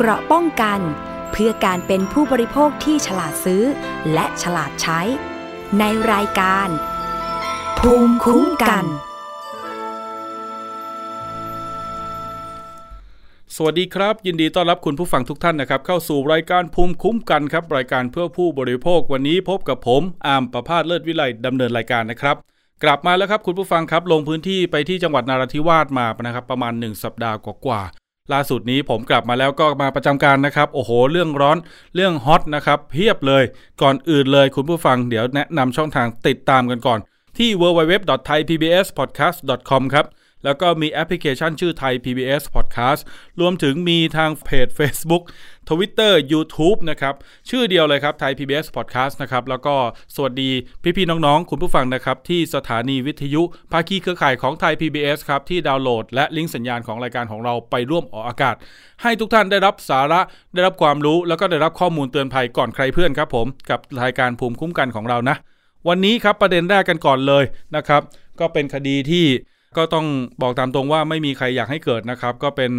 เกราะป้องกัน เพื่อการเป็นผู้บริโภคที่ฉลาดซื้อ และฉลาดใช้ ในรายการ ภูมิคุ้มกัน สวัสดีครับ ยินดีต้อนรับคุณผู้ฟังทุกท่านนะครับ เข้าสู่รายการภูมิคุ้มกันครับ รายการเพื่อผู้บริโภควันนี้พบกับผมอามประพาสเลิศวิไลดำเนินรายการนะครับกลับมาแล้วครับคุณผู้ฟังครับลงพื้นที่ไปที่จังหวัดนาราธิวาสมานะครับประมาณ 1 สัปดาห์กว่า ล่าสุดนี้ผมกลับมาแล้วก็มาประจำการนะครับ โอ้โห เรื่องร้อนเรื่องฮอตนะครับเพียบเลยก่อนอื่นเลยคุณผู้ฟังเดี๋ยวแนะนำช่องทางติดตามกันก่อน ที่ www.thaipbspodcast.com ครับ แล้วก็มีแอปพลิเคชันชื่อไทย PBS Podcast รวมถึงมีทางเพจ Facebook Twitter YouTube นะครับ ชื่อเดียวเลยครับไทย PBS Podcast นะครับ แล้วก็สวัสดีพี่ๆน้องๆ คุณผู้ฟังนะครับ ที่สถานีวิทยุภาคีเครือข่ายของไทย PBS ครับ ที่ดาวน์โหลด และลิงก์สัญญาณของรายการของเราไปร่วมออกอากาศ ให้ทุกท่านได้รับสาระได้รับความรู้ แล้วก็ได้รับข้อมูลเตือนภัยก่อนใครเพื่อนครับผมกับรายการภูมิคุ้มกันของเรานะ วันนี้ครับประเด็นแรกกันก่อนเลยนะครับ ก็เป็นคดีที่ ก็ต้องบอกตามตรงว่าไม่มีใครอยากให้เกิดนะครับ ก็เป็น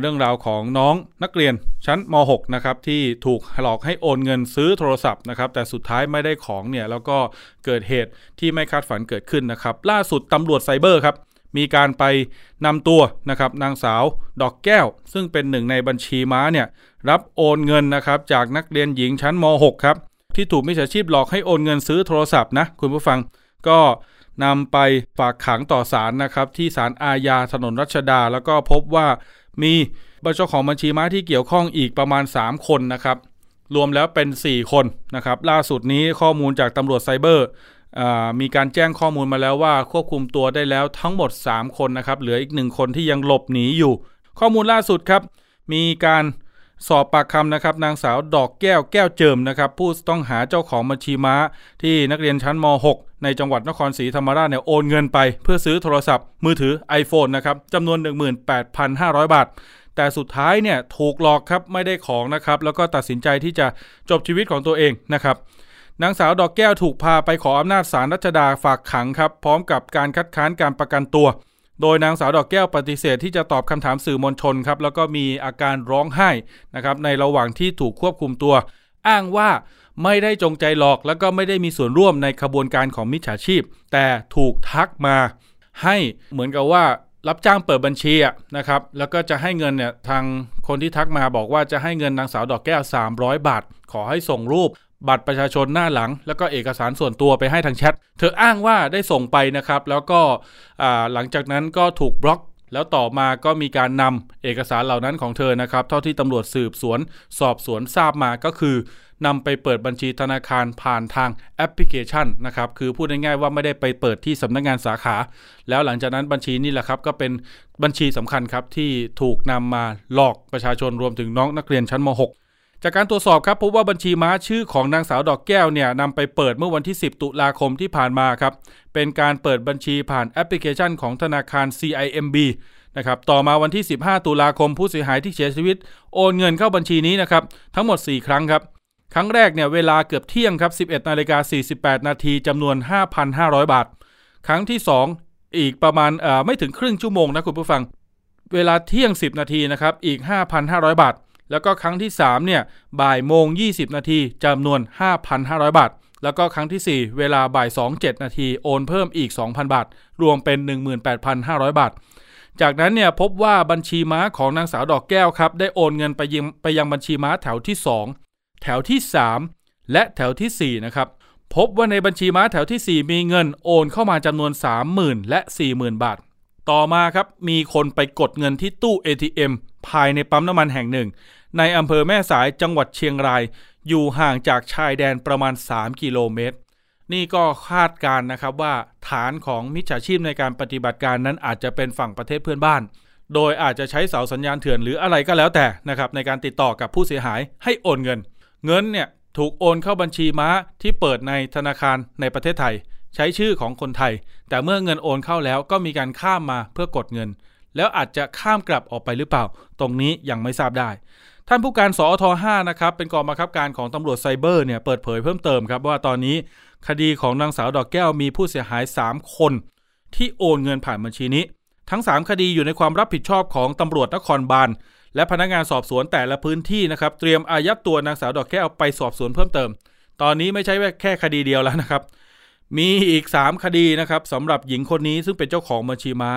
เรื่องราวของน้องนักเรียนชั้นม .6 นะครับที่ถูกหลอกให้โอนเงินซื้อโทรศัพท์นะครับ แต่สุดท้ายไม่ได้ของเนี่ยแล้วก็เกิดเหตุที่ไม่คาดฝันเกิดขึ้นนะครับ ล่าสุดตำรวจไซเบอร์ครับมีการไปนำตัวนะครับนางสาวดอกแก้ว ซึ่งเป็นหนึ่งในบัญชีม้าเนี่ยรับโอนเงินนะครับจากนักเรียนหญิงชั้นม .6 ครับที่ถูกมิจฉาชีพหลอกให้โอนเงินซื้อโทรศัพท์นะคุณผู้ฟังก็ นำไปฝากขังต่อศาลนะครับ ที่ศาลอาญาถนนรัชดา แล้วก็พบว่ามีบัญชของบัญชีม้าที่เกี่ยวข้องอีกประมาณ 3 คนนะครับ รวมแล้วเป็น 4 คนนะครับ ล่าสุดนี้ข้อมูลจากตำรวจไซเบอร์มีการแจ้งข้อมูลมาแล้วว่าควบคุมตัวได้แล้วทั้งหมด 3 คนนะครับ เหลืออีกหนึ่งคนที่ยังหลบหนีอยู่ ข้อมูลล่าสุดครับ มีการสอบปากคำนะครับนางสาวดอกแก้วแก้วเจิมนะครับ ผู้ต้องหาเจ้าของบัญชีม้าที่นักเรียนชั้นม .6 ในจังหวัดนครศรีธรรมราชเนี่ยโอนเงินไป เพื่อซื้อโทรศัพท์มือถือ iPhone นะครับจำนวน 18,500 บาท แต่สุดท้ายเนี่ยถูกหลอกครับไม่ได้ของนะครับแล้วก็ตัดสินใจที่จะจบชีวิตของตัวเองนะครับนางสาวดอกแก้วถูกพาไปขออำนาจศาลรัชดาฝากขังครับพร้อมกับการคัดค้านการประกันตัว โดยนางสาวดอกแก้วปฏิเสธที่จะตอบคำถามสื่อมวลชนครับแล้วก็มีอาการร้องไห้นะครับในระหว่างที่ถูกควบคุมตัว อ้างว่าไม่ได้จงใจหลอกแล้วก็ไม่ได้มีส่วนร่วมในขบวนการของมิจฉาชีพ แต่ถูกทักมาให้เหมือนกับว่ารับจ้างเปิดบัญชีนะครับ แล้วก็จะให้เงินเนี่ยทางคนที่ทักมาบอกว่าจะให้เงินนางสาวดอกแก้ว 300 บาท ขอให้ส่งรูปบัตรประชาชนหน้าหลัง แล้วก็เอกสารส่วนตัวไปให้ทางแชท เธออ้างว่าได้ส่งไปนะครับ แล้วก็หลังจากนั้นก็ถูกบล็อกแล้วต่อมาก็มีการนำเอกสารเหล่านั้นของเธอนะครับ เท่าที่ตำรวจสืบสวน สอบสวนทราบมาก็คือ นำไปเปิดบัญชีธนาคารผ่านทางแอปพลิเคชันนะครับคือพูดง่ายๆว่าไม่ได้ไปเปิดที่สำนักงานสาขา แล้วหลังจากนั้นบัญชีนี่แหละครับก็เป็นบัญชีสำคัญครับที่ถูกนำมาหลอกประชาชนรวมถึงน้องนักเรียนชั้นม .6 จากการตรวจสอบครับพบว่าบัญชีม้าชื่อของนางสาวดอกแก้วเนี่ยนำไปเปิดเมื่อวันที่ 10 ตุลาคมที่ผ่านมาครับเป็นการเปิดบัญชีผ่านแอปพลิเคชันของธนาคาร CIMB นะครับต่อมาวันที่ 15 ตุลาคมผู้เสียหายที่เสียชีวิต โอนเงินเข้าบัญชีนี้นะครับทั้งหมด 4 ครั้งครับ ครั้งแรกเนี่ยเวลาเกือบเที่ยงครับ 11นาฬิกา48 นาทีจำนวน 5,500 บาท ครั้งที่ 2 อีกประมาณไม่ถึงครึ่งชั่วโมงนะคุณผู้ฟัง เวลาเที่ยง 10 นาทีนะครับอีก 5,500 บาท แล้วก็ครั้งที่3เนี่ยบ่ายโมง 20 นาทีจำนวน 5,500 บาท แล้วก็ครั้งที่ 4 เวลาบ่าย 2 7 นาทีโอนเพิ่มอีก 2,000 บาท รวมเป็น 18,500 บาทจากนั้นเนี่ยพบว่าบัญชีม้าของนางสาวดอกแก้วครับได้โอนเงินไปยังไปยังบัญชีม้าแถวที่ 2 แถวที่ 3 และแถวที่ 4 นะครับ พบว่าในบัญชีม้าแถวที่ 4 มีเงินโอนเข้ามาจำนวน 30,000 และ 40,000 บาท ต่อมาครับ มีคนไปกดเงินที่ตู้ ATM ภายในปั๊มน้ำมันแห่งหนึ่ง ในอำเภอแม่สายจังหวัดเชียงราย อยู่ห่างจากชายแดนประมาณ 3 กิโลเมตรนี่ก็คาดการนะครับว่าฐานของมิจฉาชีพในการปฏิบัติการนั้นอาจจะเป็นฝั่งประเทศเพื่อนบ้าน โดยอาจจะใช้เสาสัญญาณเถื่อนหรืออะไรก็แล้วแต่นะครับในการติดต่อกับผู้เสียหายให้โอนเงิน เงินเนี่ยถูกโอนเข้าบัญชีม้าที่เปิดในธนาคารในประเทศไทย ใช้ชื่อของคนไทย แต่เมื่อเงินโอนเข้าแล้วก็มีการข้ามมาเพื่อกดเงิน แล้วอาจจะข้ามกลับออกไปหรือเปล่า ตรงนี้ยังไม่ทราบได้ ท่านผู้การสอท5นะครับเป็นกองบังคับการของตำรวจไซเบอร์เนี่ยเปิดเผยเพิ่มเติมครับว่าตอนนี้คดีของนางสาวดอกแก้วมีผู้เสียหาย 3 คน ที่โอนเงินผ่านบัญชีนี้ ทั้ง 3 คดีอยู่ในความรับผิดชอบของตำรวจนครบาล และพนักงานสอบสวนแต่ละพื้นที่นะครับเตรียมอายัดตัวนางสาวดอกแก้วไปสอบสวนเพิ่มเติม ตอนนี้ไม่ใช่แค่คดีเดียวแล้วนะครับ มีอีก 3 คดีนะครับสำหรับหญิงคนนี้ซึ่งเป็นเจ้าของบัญชีม้า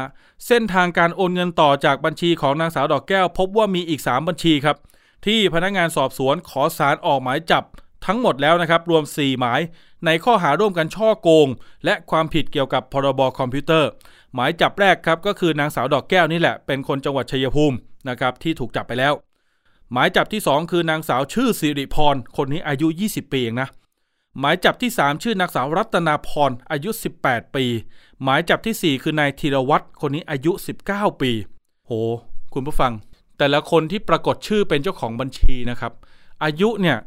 เส้นทางการโอนเงินต่อจากบัญชีของนางสาวดอกแก้ว พบว่ามีอีก 3 บัญชีครับที่พนักงานสอบสวนขอสารออกหมายจับทั้งหมดแล้วนะครับ รวม 4 หมาย ในข้อหาร่วมกันช่อโกง และความผิดเกี่ยวกับพรบคอมพิวเตอร์ หมายจับแรกครับก็คือนางสาวดอกแก้วนี่แหละ เป็นคนจังหวัดชัยภูมิ นะครับที่ถูกจับไปแล้ว หมายจับที่ 2 คือนางสาวชื่อสิริพร คนนี้อายุ 20 ปีเองนะ หมายจับที่ 3 ชื่อนางสาวรัตนาพรอายุ 18 ปี หมายจับที่ 4 คือนายธีรวัตรคนนี้อายุ 19 ปี โห คุณผู้ฟัง แต่ละคนที่ปรากฏชื่อเป็นเจ้าของบัญชีนะครับอายุเนี่ย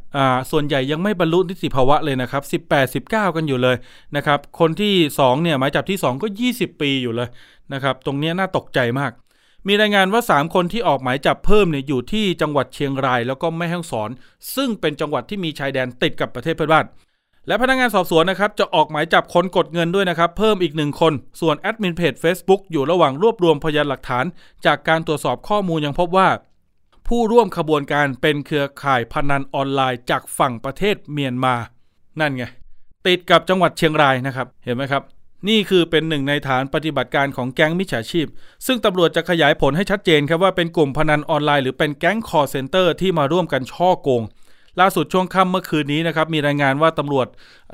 ส่วนใหญ่ยังไม่บรรลุนิติภาวะเลยนะครับ 18 19 กันอยู่เลยนะครับ คนที่ 2 เนี่ย หมายจับที่ 2 ก็ 20 ปีอยู่เลยนะครับ ตรงนี้น่าตกใจมาก มีรายงานว่า 3 คนที่ออกหมายจับเพิ่มเนี่ยอยู่ที่จังหวัดเชียงรายแล้วก็แม่ฮ่องสอน ซึ่งเป็นจังหวัดที่มีชายแดนติดกับประเทศเพื่อนบ้านและพนักงานสอบสวนนะครับจะออกหมายจับคนกดเงินด้วยนะครับ เพิ่มอีกหนึ่งคน ส่วนแอดมินเพจ Facebook อยู่ระหว่างรวบรวมพยานหลักฐาน จากการตรวจสอบข้อมูลยังพบว่า ผู้ร่วมขบวนการเป็นเครือข่ายพนันออนไลน์จากฝั่งประเทศเมียนมา นั่นไง ติดกับจังหวัดเชียงรายนะครับ เห็นไหมครับ นี่คือเป็นหนึ่งในฐานปฏิบัติการของแก๊งมิจฉาชีพ ซึ่งตำรวจจะขยายผลให้ชัดเจนครับว่าเป็นกลุ่มพนันออนไลน์หรือเป็นแก๊งคอลเซ็นเตอร์ที่มาร่วมกันฉ้อโกง ล่าสุดช่วงค่ำเมื่อคืนนี้นะครับมีรายงานว่าตำรวจ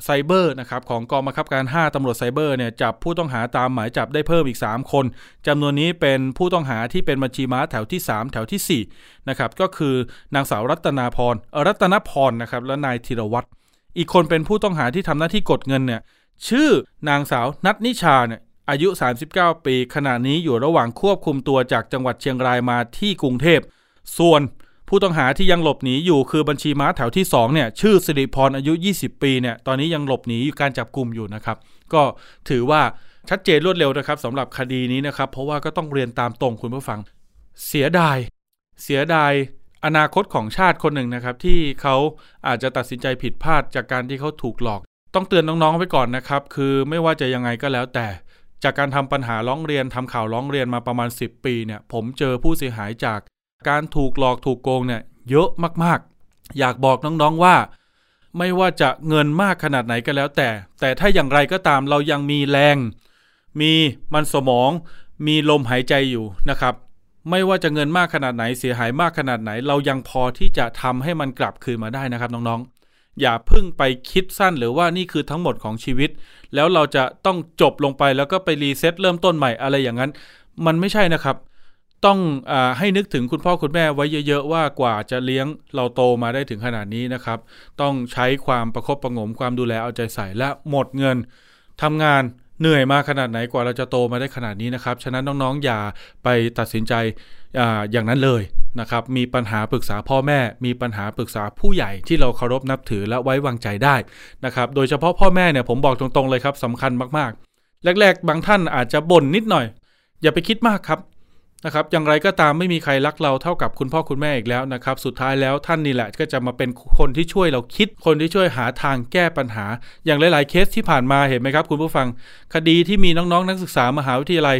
ไซเบอร์นะครับของกองบังคับการ 5ตำรวจไซเบอร์เนี่ยจับผู้ต้องหาตามหมายจับได้เพิ่มอีก 3 คนจำนวนนี้เป็นผู้ต้องหาที่เป็นบัญชีม้าแถวที่ 3 แถวที่4นะครับก็คือนางสาวรัตนาพรรัตนพรนะครับและนายธีรวัตรอีกคนเป็นผู้ต้องหาที่ทำหน้าที่กดเงินเนี่ย ชื่อนางสาวนัทนิชาเนี่ยอายุ 39 ปี ขณะนี้อยู่ระหว่างควบคุมตัวจากจังหวัดเชียงรายมาที่กรุงเทพ ส่วนผู้ต้องหาที่ยังหลบหนีอยู่คือบัญชีม้าแถวที่2เนี่ยชื่อสิริพรอายุ 20 ปีเนี่ยตอนนี้ยังหลบหนีอยู่การจับกลุ่มอยู่นะครับ ก็ถือว่าชัดเจนรวดเร็วนะครับสำหรับคดีนี้นะครับ เพราะว่าก็ต้องเรียนตามตรงคุณผู้ฟัง เสียดาย เสียดายอนาคตของชาติคนหนึ่งนะครับ ที่เขาอาจจะตัดสินใจผิดพลาดจากการที่เขาถูกหลอก ต้องเตือนน้องๆไว้ก่อนนะครับ คือไม่ว่าจะยังไงก็แล้วแต่จากการทำปัญหาร้องเรียนทำข่าวร้องเรียนมาประมาณ 10 ปีเนี่ย ผมเจอผู้เสียหายจากการถูกหลอกถูกโกงเนี่ย เยอะมากๆ อยากบอกน้องๆว่า ไม่ว่าจะเงินมากขนาดไหนก็แล้วแต่ แต่ถ้าอย่างไรก็ตามเรายังมีแรง มีมันสมอง มีลมหายใจอยู่นะครับ ไม่ว่าจะเงินมากขนาดไหนเสียหายมากขนาดไหน เรายังพอที่จะทำให้มันกลับคืนมาได้นะครับน้องๆ อย่าพิ่งไปคิดสั้นหรือว่านี่คือทั้งหมดของชีวิต แล้วเราจะต้องจบลงไปแล้วก็ไปรีเซ็ตเริ่มต้นใหม่อะไรอย่างนั้น มันไม่ใช่นะครับ ต้องอให้นึกถึงคุณพ่อคุณแม่ไว้เยอะ ๆ ว่ากว่าจะเลี้ยงเราโตมาได้ถึงขนาดนี้นะครับ ต้องใช้ความประคบประงมความดูแลเอาใจใส่และหมดเงินทำงานเหนื่อยมาขนาดไหนกว่าเราจะโตมาได้ขนาดนี้นะครับ ฉะนั้นน้องๆอย่าไปตัดสินใจออย่างนั้นเลย นะครับมีปัญหาปรึกษาพ่อแม่ มีปัญหาปรึกษาผู้ใหญ่ที่เราเคารพนับถือและไว้วางใจได้นะครับโดยเฉพาะพ่อแม่เนี่ยผมบอกตรงๆเลยครับสำคัญมากๆ แรก ๆ บางท่านอาจจะบ่นนิดหน่อย อย่าไปคิดมากครับนะครับอย่างไรก็ตามไม่มีใครรักเราเท่ากับคุณพ่อคุณแม่อีกแล้วนะครับสุดท้ายแล้วท่านนี่แหละก็จะมาเป็นคนที่ช่วยเราคิด คนที่ช่วยหาทางแก้ปัญหา อย่างหลายๆเคสที่ผ่านมาเห็นไหมครับคุณผู้ฟัง คดีที่มีน้องๆ นักศึกษามหาวิทยาลัย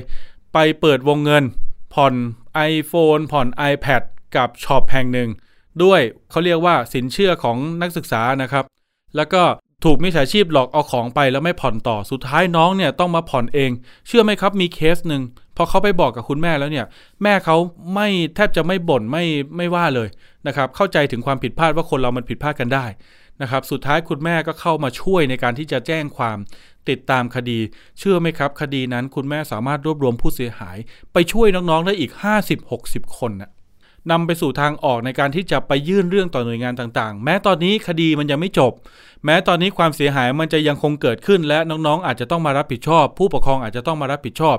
ไปเปิดวงเงิน ผ่อน iPhone ผ่อน iPad กับช็อปแห่งหนึ่ง ด้วยเขาเรียกว่าสินเชื่อของนักศึกษานะครับ แล้วก็ถูกมิจฉาชีพหลอกเอาของไปแล้วไม่ผ่อนต่อสุดท้ายน้องเนี่ยต้องมาผ่อนเอง เชื่อไหมครับมีเคสหนึ่งพอเขาไปบอกกับคุณแม่แล้วเนี่ย แม่เขาไม่แทบจะไม่บ่นไม่ไม่ว่าเลยนะครับ เข้าใจถึงความผิดพลาดว่าคนเรามันผิดพลาดกันได้นะครับ สุดท้ายคุณแม่ก็เข้ามาช่วยในการที่จะแจ้งความติดตามคดี เชื่อไหมครับ คดีนั้นคุณแม่สามารถรวบรวมผู้เสียหาย ไปช่วยน้องๆได้อีก 50-60 คนนะ นำไปสู่ทางออกในการที่จะไปยื่นเรื่องต่อหน่วยงานต่างๆ แม้ตอนนี้คดีมันยังไม่จบ แม้ตอนนี้ความเสียหายมันจะยังคงเกิดขึ้น และน้องๆ อาจจะต้องมารับผิดชอบ ผู้ปกครองอาจจะต้องมารับผิดชอบ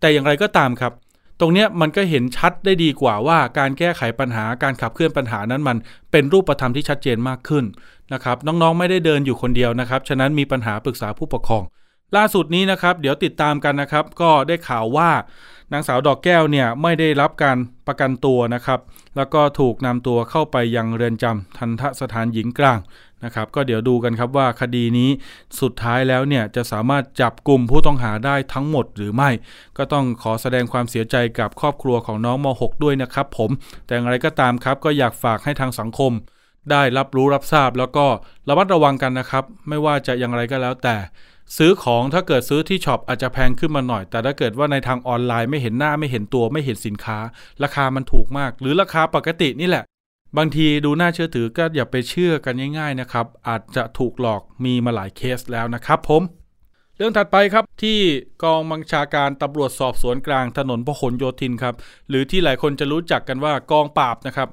แต่อย่างไรก็ตามครับ ตรงนี้มันก็เห็นชัดได้ดีกว่าว่าการแก้ไขปัญหาการขับเคลื่อนปัญหานั้นมันเป็นรูปธรรมที่ชัดเจนมากขึ้นนะครับน้องๆไม่ได้เดินอยู่คนเดียวนะครับฉะนั้นมีปัญหาปรึกษาผู้ปกครอง ล่าสุดนี้นะครับเดี๋ยวติดตามกันนะครับ ก็ได้ข่าวว่านางสาวดอกแก้วเนี่ยไม่ได้รับการประกันตัวนะครับ แล้วก็ถูกนำตัวเข้าไปยังเรือนจำทันทสถานหญิงกลางนะครับก็เดี๋ยวดูกันครับว่าคดีนี้สุดท้ายแล้วเนี่ยจะสามารถจับกลุ่มผู้ต้องหาได้ทั้งหมดหรือไม่ ก็ต้องขอแสดงความเสียใจกับครอบครัวของน้องม .6 ด้วยนะครับผม แต่อย่างไรก็ตามครับก็อยากฝากให้ทางสังคม ได้รับรู้รับทราบแล้วก็ระมัดระวังกันนะครับ ไม่ว่าจะอย่างไรก็แล้วแต่ ซื้อของถ้าเกิดซื้อที่ช็อปอาจจะแพงขึ้นมาหน่อย แต่ถ้าเกิดว่าในทางออนไลน์ไม่เห็นหน้าไม่เห็นตัวไม่เห็นสินค้า ราคามันถูกมาก หรือราคาปกตินี่แหละ บางทีดูน่าเชื่อถือก็อย่าไปเชื่อกันง่ายๆนะครับ อาจจะถูกหลอกมีมาหลายเคสแล้วนะครับผม เรื่องถัดไปครับที่กองบัญชาการตำรวจสอบสวนกลางถนนพหลโยธินครับหรือที่หลายคนจะรู้จักกันว่ากองปราบนะครับ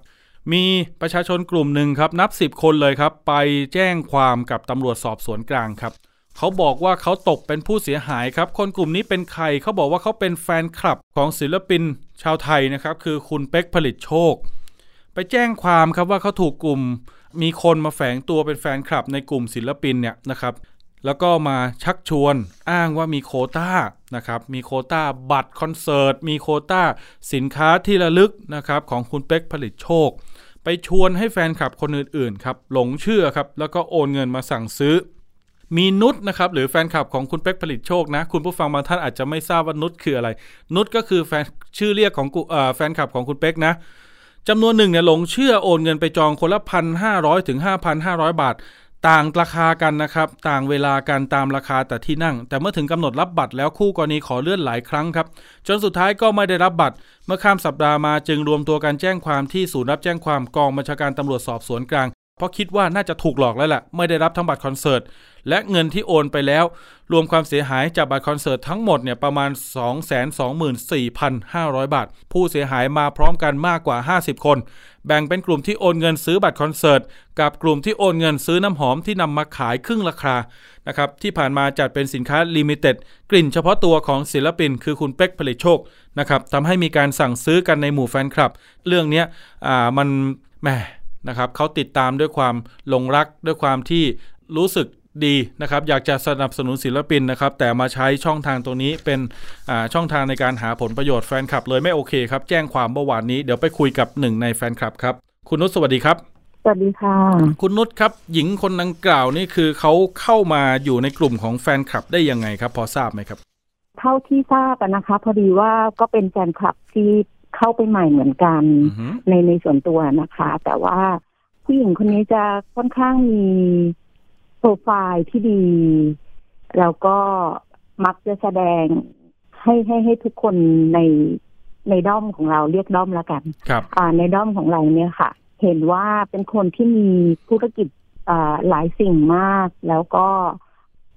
มีประชาชนกลุ่มหนึ่งครับนับสิบคนเลยครับ ไปแจ้งความกับตำรวจสอบสวนกลางครับ เขาบอกว่าเขาตกเป็นผู้เสียหายครับ คนกลุ่มนี้เป็นใครเขาบอกว่าเขาเป็นแฟนคลับของศิลปินชาวไทยนะครับ คือคุณเป๊กผลิตโชค ไปแจ้งความครับว่าเขาถูกกลุ่ม มีคนมาแฝงตัวเป็นแฟนคลับในกลุ่มศิลปินเนี่ยนะครับ แล้วก็มาชักชวนอ้างว่ามีโคต้านะครับมีโคต้าบัตรคอนเสิร์ตมีโคต้าสินค้าที่ระลึกนะครับของคุณเป๊กผลิตโชค ไปชวนให้แฟนคลับคนอื่นๆครับหลงเชื่อครับแล้วก็โอนเงินมาสั่งซื้อ มีนุชนะครับหรือแฟนคลับของคุณเป๊กผลิตโชคนะ คุณผู้ฟังบางท่านอาจจะไม่ทราบว่านุชคืออะไร นุชก็คือแฟนชื่อเรียกของกูแฟนคลับของคุณเป๊กนะจำนวนหนึ่งเนี่ยหลงเชื่อโอนเงินไปจองคนละพันห้าร้อยถึงห้าพันห้าร้อยบาท ต่างราคากันนะครับ ต่างเวลากันตามราคาแต่ที่นั่ง แต่เมื่อถึงกำหนดรับบัตรแล้วคู่กรณีขอเลื่อนหลายครั้งครับ จนสุดท้ายก็ไม่ได้รับบัตร เมื่อข้ามสัปดาห์มาจึงรวมตัวกันแจ้งความที่ศูนย์รับแจ้งความกองบัญชาการตำรวจสอบสวนกลาง เพราะคิดว่าน่าจะถูกหลอกแล้วแหละไม่ได้รับทั้งบัตรคอนเสิร์ตและเงินที่โอนไปแล้ว รวมความเสียหายจากบัตรคอนเสิร์ตทั้งหมดเนี่ยประมาณ 224,500 บาท ผู้เสียหายมาพร้อมกันมากกว่า 50 คน แบ่งเป็นกลุ่มที่โอนเงินซื้อบัตรคอนเสิร์ตกับกลุ่มที่โอนเงินซื้อน้ำหอมที่นำมาขายครึ่งราคานะครับที่ผ่านมาจัดเป็นสินค้า limited กลิ่นเฉพาะตัวของศิลปิน คือคุณเป๊กผลิตโชคนะครับทำให้มีการสั่งซื้อกันในหมู่แฟนคลับ เรื่องนี้อ่ามันแหม นะครับเขาติดตามด้วยความหลงรักด้วยความที่รู้สึกดีนะครับอยากจะสนับสนุนศิลปินนะครับแต่มาใช้ช่องทางตรงนี้เป็นช่องทางในการหาผลประโยชน์แฟนคลับเลยไม่โอเคครับแจ้งความเมื่อวานนี้เดี๋ยวไปคุยกับหนึ่งในแฟนคลับครับ คุณนุชสวัสดีครับ สวัสดีค่ะ คุณนุชครับ หญิงคนดังกล่าวนี่คือเขาเข้ามาอยู่ในกลุ่มของแฟนคลับได้ยังไงครับ พอทราบไหมครับ เท่าที่ทราบนะคะ พอดีว่าก็เป็นแฟนคลับที่ เข้าไปใหม่เหมือนกันอือฮึในในส่วนตัวนะคะ แต่ว่าผู้หญิงคนนี้จะค่อนข้างมีโปรไฟล์ที่ดี แล้วก็มักจะแสดงให้ให้ให้ทุกคนในในด้อมของเราเรียกด้อมแล้วกันครับอ่าในด้อมของเราเนี่ยค่ะ เห็นว่าเป็นคนที่มีธุรกิจอ่าหลายสิ่งมาก แล้วก็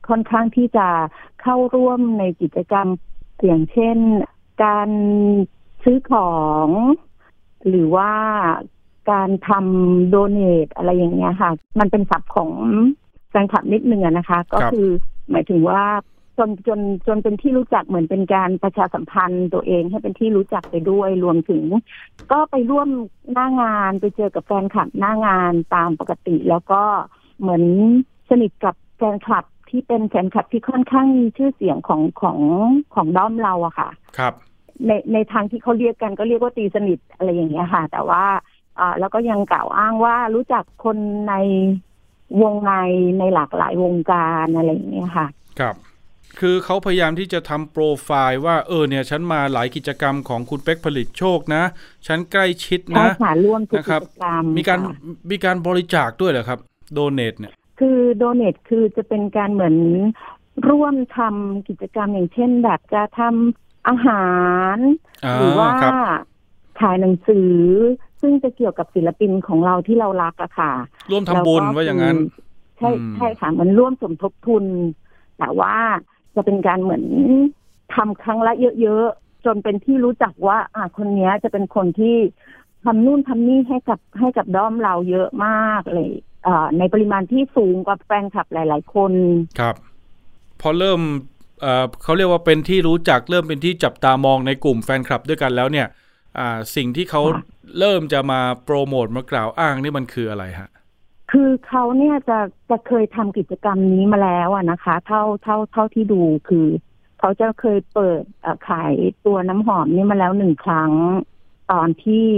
ค่อนข้างที่จะเข้าร่วมในกิจกรรมอย่างเช่น การ ซื้อของหรือว่าการทำโดเนทอะไรอย่างเงี้ยค่ะ มันเป็นศัพท์ของแฟนคลับนิดนึงอะนะคะ ก็ครับคือหมายถึงว่าจนจนจนเป็นที่รู้จักเหมือนเป็นการประชาสัมพันธ์ตัวเองให้เป็นที่รู้จักไปด้วยรวมถึง ก็ไปร่วมหน้างานไปเจอกับแฟนคลับหน้างานตามปกติ แล้วก็เหมือนสนิทกับแฟนคลับที่เป็นแฟนคลับที่ค่อนข้างมีชื่อเสียงของของของด้อมเราอะค่ะ ครับ ในในทางที่เขาเรียกกันก็เรียกว่าตีสนิทอะไรอย่างเงี้ยค่ะ แต่ว่าอ่าแล้วก็ยังกล่าวอ้างว่ารู้จักคนในวงในในหลากหลายวงการอะไรอย่างเงี้ยค่ะ ครับ คือเขาพยายามที่จะทำโปรไฟล์ว่าเออเนี่ยฉันมาหลายกิจกรรมของคุณเป็กผลิตโชคนะ ฉันใกล้ชิดใช่นะค่ะร่วมทุกนะครับกิจกรรมมีการค่ะมีการบริจาคด้วยเหรอครับโดเนทเนี่ย คือโดเนทคือจะเป็นการเหมือนร่วมทำกิจกรรมอย่างเช่น แบบจะทำ อาหารอ่าหรือว่าครับถ่ายหนังสือ ซึ่งจะเกี่ยวกับศิลปินของเราที่เรารักอะค่ะ ร่วมทำบุญแล้วก็ว่าอย่างนั้นคือใช่อืมใช่ค่ะเหมือนร่วมสมทบทุน แต่ว่าจะเป็นการเหมือนทำครั้งละเยอะๆ จนเป็นที่รู้จักว่า อ่าคนเนี้ยจะเป็นคนที่ทำนู่นทำนี่ให้กับให้กับด้อมเราเยอะมากเลยอ่าในปริมาณที่สูงกว่าแฟนคลับหลาย ๆ คนครับ พอเริ่ม เอ่อเขาเรียกว่าเป็นที่รู้จักเริ่มเป็นที่จับตามองในกลุ่มแฟนคลับด้วยกันแล้วเนี่ยอ่าสิ่งที่เขาค่ะเริ่มจะมาโปรโมทมากล่าวอ้างนี่มันคืออะไรฮะคือเขาเนี่ยจะจะเคยทำกิจกรรมนี้มาแล้วอะนะคะ เท่าเท่าเท่าที่ดูคือเขาจะเคยเปิดเอ่อขายตัวน้ำหอมนี่มาแล้วหนึ่งครั้งตอนที่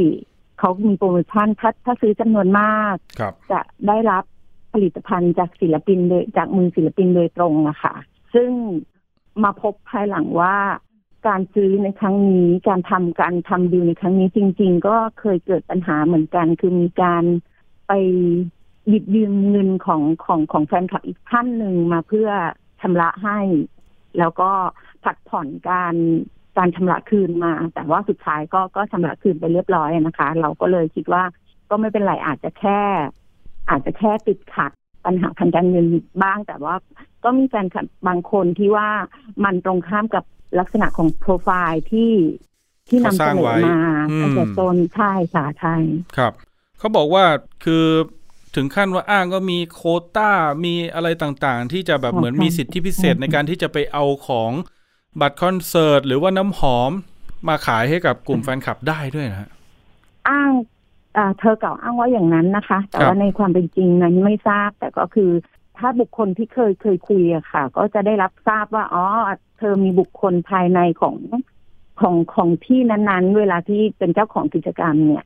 เขามีโปรโมชั่นถ้าถ้าซื้อจำนวนมากครับจะได้รับแฟลิตภัณฑ์จากศิลปินโดยจากมือศิลปินโดยตรงอะค่ะ ซึ่ง มาพบภายหลังว่าการซื้อในครั้งนี้การทำการทำดีในครั้งนี้จริง ๆ ก็เคยเกิดปัญหาเหมือนกัน คือมีการไปหยิบยืมเงินของของของแฟนคลับอีกท่านหนึ่งมาเพื่อชำระให้ แล้วก็ผัดผ่อนการการชำระคืนมา แต่ว่าสุดท้ายก็ก็ชำระคืนไปเรียบร้อยนะคะ เราก็เลยคิดว่าก็ไม่เป็นไรอาจจะแค่ อาจจะแค่ติดขัด ปัญหาทางการเงินบ้าง แต่ว่าก็มีแฟนคลับบางคนที่ว่ามันตรงข้ามกับลักษณะของโปรไฟล์ที่ที่นำเสนอมาตั้งแต่ต้นใช่ค่ะใช่ครับ เขาบอกว่าคือถึงขั้นว่าอ้างก็มีโคต้ามีอะไรต่างๆ ที่จะแบบเหมือนมีสิทธิพิเศษในการที่จะไปเอาของบัตรคอนเสิร์ต หรือว่าน้ำหอมมาขายให้กับกลุ่มแฟนคลับได้ด้วยนะอ้าง เธอเก่าอ้างว่าอย่างนั้นนะคะ แต่ว่าในความเป็นจริงนั้นไม่ทราบ แต่ก็คือถ้าบุคคลที่เคยเคยคุยอะค่ะ ก็จะได้รับทราบว่าอ๋อเธอมีบุคคลภายในของของของที่นั้นๆ เวลาที่เป็นเจ้าของกิจกรรมเนี่ย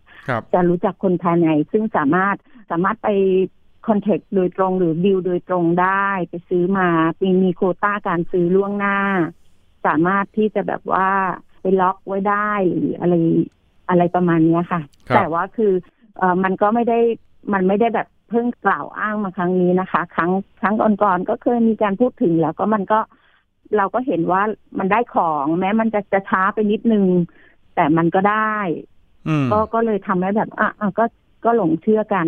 จะรู้จักคนภายในซึ่งสามารถสามารถไปคอนแทคโดยตรงหรือดิวโดยตรงได้ไปซื้อมามีมีโคต้าการซื้อล่วงหน้า สามารถที่จะแบบว่าไปล็อกไว้ได้หรืออะไร อะไรประมาณนี้ค่ะ แต่ว่าคือเออมันก็ไม่ได้มันไม่ได้แบบเพิ่งกล่าวอ้างมาครั้งนี้นะคะ ครั้งครั้งก่อนๆก็เคยมีการพูดถึงแล้วก็มันก็เราก็เห็นว่ามันได้ของ แม้มันจะจะช้าไปนิดนึง แต่มันก็ได้ก็ก็เลยทำให้แบบอะก็ก็หลงเชื่อกัน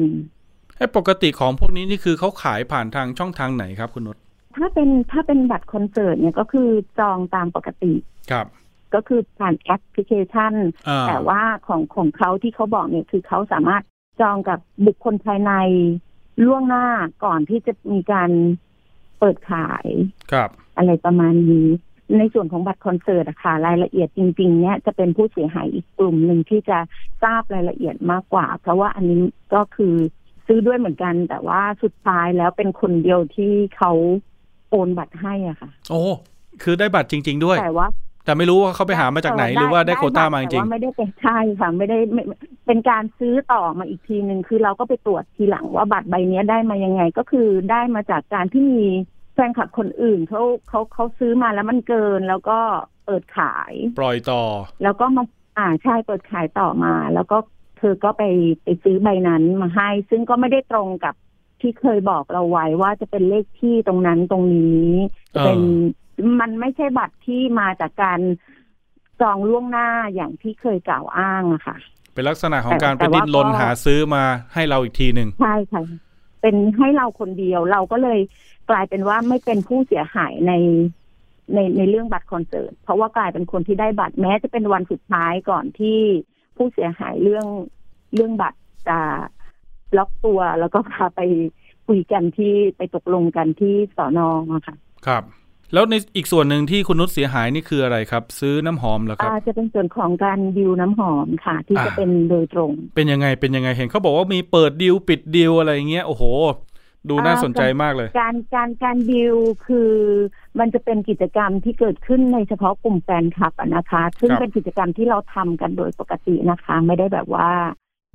ไอ้ปกติของพวกนี้นี่คือเขาขายผ่านทางช่องทางไหนครับคุณนุชถ้าเป็นถ้าเป็นบัตรคอนเสิร์ตเนี่ยก็คือจองตามปกติครับ ก็คือผ่านแอปพลิเคชัน แต่ว่าของของเขาที่เขาบอกเนี่ยคือเขาสามารถจองกับบุคคลภายในล่วงหน้าก่อนที่จะมีการเปิดขายครับ อะไรประมาณนี้ ในส่วนของบัตรคอนเสิร์ตอะค่ะรายละเอียดจริง ๆ เนี่ยจะเป็นผู้เสียหายอีกกลุ่มหนึ่งที่จะทราบรายละเอียดมากกว่า เพราะว่าอันนี้ก็คือซื้อด้วยเหมือนกัน แต่ว่าสุดท้ายแล้วเป็นคนเดียวที่เขาโอนบัตรให้อะค่ะ โอ้คือได้บัตรจริง ๆ ด้วย แต่ว่า แต่ไม่รู้ว่าเขาไปหามาจากไหนหรือว่าได้โคต้ามาจริงไม่ได้เป็นใช่ค่ะไม่ได้เป็นการซื้อต่อมาอีกทีหนึ่งคือเราก็ไปตรวจทีหลังว่าบัตรใบนี้ได้มายังไง ก็คือได้มาจากการที่มีแฟนคลับคนอื่นเขาเขาเขาซื้อมาแล้วมันเกินแล้วก็เปิดขาย ปล่อยต่อ แล้วก็มาอ่าใช่เปิดขายต่อมา แล้วก็เธอก็ไปไปซื้อใบนั้นมาให้ ซึ่งก็ไม่ได้ตรงกับที่เคยบอกเราไว้ว่าจะเป็นเลขที่ตรงนั้นตรงนี้เป็น มันไม่ใช่บัตรที่มาจากการจองล่วงหน้าอย่างที่เคยกล่าวอ้างอะค่ะ เป็นลักษณะของการไปดิ้นรนหาซื้อมาให้เราอีกทีหนึ่งใช่ค่ะเป็นให้เราคนเดียวเราก็เลยกลายเป็นว่าไม่เป็นผู้เสียหายในในในเรื่องบัตรคอนเสิร์ตเพราะว่ากลายเป็นคนที่ได้บัตรแม้จะเป็นวันสุดท้ายก่อนที่ผู้เสียหายเรื่องเรื่องบัตรจะล็อกตัวแล้วก็พาไปคุยกันที่ไปตกลงกันที่สอนอค่ะ ครับ แล้วในอีกส่วนหนึ่งที่คุณนุชเสียหายนี่คืออะไรครับ ซื้อน้ำหอมเหรอครับจะเป็นส่วนของการดิวน้ำหอมค่ะ ที่จะเป็นโดยตรง เป็นยังไงเป็นยังไงเห็นเขาบอกว่ามีเปิดดิวปิดดิวอะไรเงี้ยโอ้โห ดูน่าสนใจมากเลย การการการดิวคือมันจะเป็นกิจกรรมที่เกิดขึ้นในเฉพาะกลุ่มแฟนคลับนะคะ ซึ่งเป็นกิจกรรมที่เราทำกันโดยปกตินะคะ ไม่ได้แบบว่า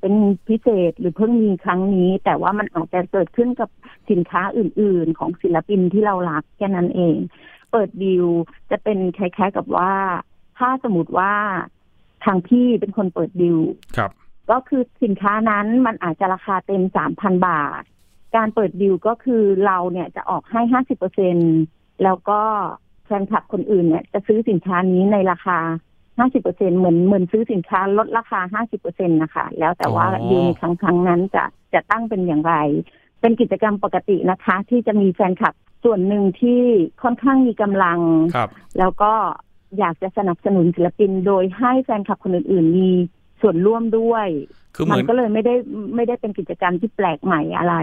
เป็นพิเศษหรือเพิ่งมีครั้งนี้ แต่ว่ามันอาจจะเกิดขึ้นกับสินค้าอื่น ๆ ของศิลปินที่เรารักแค่นั้นเอง เปิดดิวจะเป็นคล้ายๆกับว่า ถ้าสมมติว่าทางพี่เป็นคนเปิดดิวครับ ก็คือสินค้านั้นมันอาจจะราคาเต็มสามพันบาท การเปิดดิวก็คือเราเนี่ยจะออกให้ห้าสิบเปอร์เซ็นแล้วก็แฟนคลับคนอื่นเนี่ยจะซื้อสินค้านี้ในราคา ห้าสิบเปอร์เซ็นเหมือนเหมือนซื้อสินค้าลดราคาห้าสิบเปอร์เซ็นนะคะ แล้วแต่ว่าดิวในครั้งครั้งนั้นจะจะตั้งเป็นอย่างไร เป็นกิจกรรมปกตินะคะ ที่จะมีแฟนคลับส่วนหนึ่งที่ค่อนข้างมีกำลัง แล้วก็อยากจะสนับสนุนศิลปิน โดยให้แฟนคลับคนอื่น ๆ มีส่วนร่วมด้วย คือมันก็เลยไม่ได้ไม่ได้เป็นกิจกรรมที่แปลกใหม่อะไร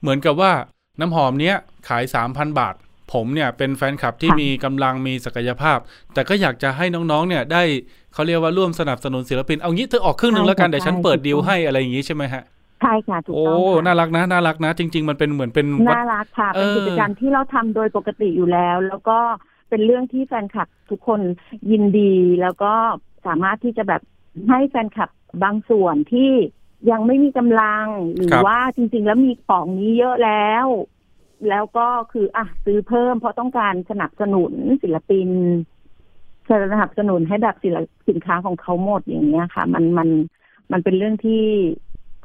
เหมือนกับว่าน้ำหอมเนี้ยขายสามพันบาท ผมเนี่ยเป็นแฟนคลับที่มีกำลังมีศักยภาพ แต่ก็อยากจะให้น้องๆ เนี่ยได้เขาเรียกว่าร่วมสนับสนุนศิลปิน เอางี้เธอออกครึ่งหนึ่งแล้วกันเดี๋ยวฉันเปิดดีลให้อะไรอย่างงี้ใช่ไหมฮะใช่ค่ะถูกต้องโอ้น่ารักนะน่ารักนะ จริง ๆ มันเป็นเหมือนเป็นน่ารักค่ะ เป็นกิจกรรมที่เราทำโดยปกติอยู่แล้ว แล้วก็เป็นเรื่องที่แฟนคลับทุกคนยินดี แล้วก็สามารถที่จะแบบให้แฟนคลับบางส่วนที่ยังไม่มีกำลังหรือครับว่าจริง ๆ แล้วมีของนี้เยอะแล้ว แล้วก็คืออะซื้อเพิ่มเพราะต้องการสนับสนุนศิลปินสนับสนุนให้แบบศิลสินค้าของเขาหมดอย่างเงี้ยค่ะ มันมันมันเป็นเรื่องที่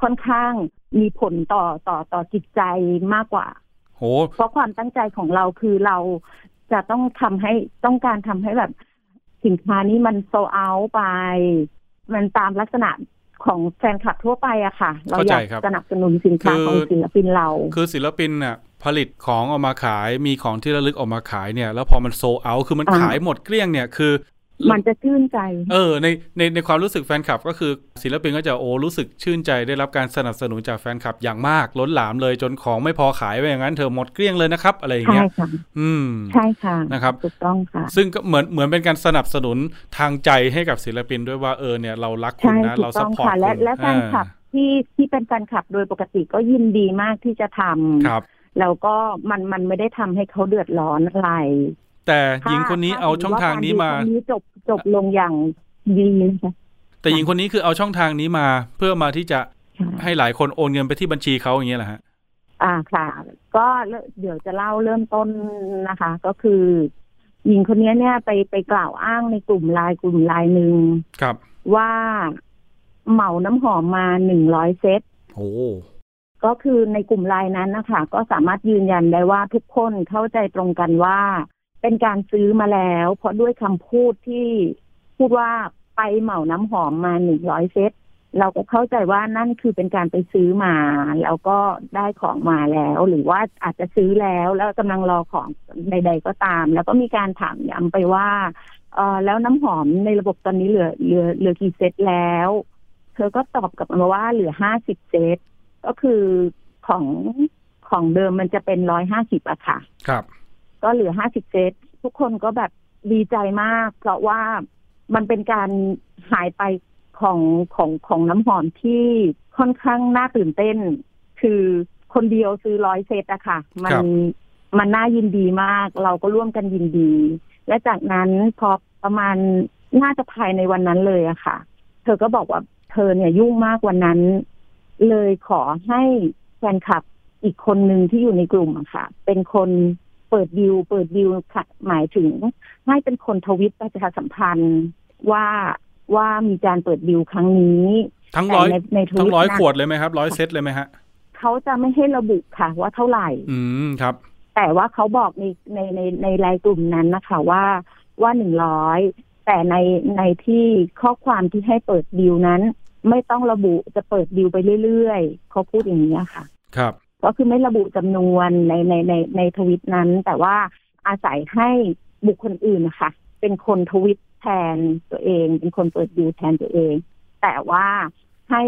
ค่อนข้างมีผลต่อต่อต่อจิตใจมากกว่าโหเพราะความตั้งใจของเราคือเราจะต้องทำให้ต้องการทำให้แบบสินค้านี้มันโซเอาไป มันตามลักษณะของแฟนคลับทั่วไปอะค่ะ เราอยากเข้าใจครับสนับสนุนสินค้าคือของศิลปินเรา คือศิลปินน่ะ ผลิตของออกมาขายมีของที่ระลึกออกมาขายเนี่ย แล้วพอมันโซเอาคือมันอ่าขายหมดเกลี้ยงเนี่ยคือ มันจะชื่นใจ เออในในในความรู้สึกแฟนคลับ ก็คือศิลปินก็จะโอ้รู้สึกชื่นใจได้รับการสนับสนุนจากแฟนคลับอย่างมากล้นหลามเลยจนของไม่พอขายไปอย่างนั้นเธอหมดเกลี้ยงเลยนะครับ อะไรอย่างใช่เงี้ยค่ะอืมใช่ค่ะนะครับถูกต้องค่ะ ซึ่งก็เหมือนเหมือนเป็นการสนับสนุนทางใจให้กับศิลปินด้วยว่าเออเนี่ยเรารักคุณใช่นะถูเรากซัต้พองพอร์ตค่ะและคุณและแฟนคลับที่ที่เป็นแฟนคลับโดยปกติก็ยินดีมากที่จะทำครับ แล้วก็มันมันไม่ได้ทำให้เขาเดือดร้อนอะไรแต่หญิงคนนี้เอาช่องทางนี้มาถ้สติว่กรดีครั้งนี้จบจบลงอย่างดีนะคะแต่หญิงคนนี้คือเอาช่องทางนี้มา เพื่อมาที่จะค่ะให้หลายคนโอนเงินไปที่บัญชีเขาอย่างเงี้ยแหละฮะอ่าค่ะ ก็เดี๋ยวจะเล่าเริ่มต้นนะคะ ก็คือ หญิงคนนี้เนี่ยไปไปกล่าวอ้างในกลุ่มไลน์กลุ่มไลน์หนึ่งครับ ว่าเหมาน้ำหอมมาหนึ่งร้อยเซตโอ้ ก็คือในกลุ่มไลน์นั้นนะคะก็สามารถยืนยันได้ว่าทุกคนเข้าใจตรงกันว่า เป็นการซื้อมาแล้ว เพราะด้วยคำพูดที่พูดว่าไปเหมาน้ำหอมมาหนึ่งร้อยเซตเราก็เข้าใจว่านั่นคือเป็นการไปซื้อมา แล้วก็ได้ของมาแล้ว หรือว่าอาจจะซื้อแล้วแล้วกำลังรอของใด ๆ ก็ตาม แล้วก็มีการถามย้ำไปว่าเออแล้วน้ำหอมในระบบตอนนี้เหลือเหลือเหลือกี่เซตแล้ว เธอก็ตอบกลับมาว่าเหลือห้าสิบเซต ก็คือของของเดิมมันจะเป็นร้อยห้าสิบอะค่ะ ครับ ก็เหลือห้าสิบเซตทุกคนก็แบบดีใจมาก เพราะว่ามันเป็นการหายไปของของของน้ำหอมที่ค่อนข้างน่าตื่นเต้น คือคนเดียวซื้อร้อยเซตอะค่ะ มัครับมันน่ายินดีมาก เราก็ร่วมกันยินดี และจากนั้นพอประมาณน่าจะภายในวันนั้นเลยอะค่ะ เธอก็บอกว่าเธอเนี่ยยุ่งมากวันนั้น เลยขอให้แฟนคลับอีกคนหนึ่งที่อยู่ในกลุ่มอะค่ะ เป็นคนเปิดดิวเปิดดิวค่ะหมายถึงให้เป็นคนทวิตประชาสัมพันธ์ว่าว่ามีการเปิดดิวครั้งนี้ทั้งร้อยแต่ในในทวิตทั้งร้อยนั้นขวดเลยไหมครับร้อยเซตเลยไหมฮะเขาจะไม่ให้ระบุค่ะ ว่าเท่าไหร่ อืมครับ แต่ว่าเขาบอกในในในในรายกลุ่มนั้นนะคะว่าว่าหนึ่งร้อยแต่ในในที่ข้อความที่ให้เปิดดิวนั้น ไม่ต้องระบุจะเปิดดิวไปเรื่อยๆเขาพูดอย่างนี้ค่ะ ครับ ก็คือไม่ระบุจำนวนในในในในทวิตนั้น แต่ว่าอาศัยให้บุคคลอื่นนะคะเป็นคนทวิตแทนตัวเอง เป็นคนเปิดดิวแทนตัวเอง แต่ว่าให้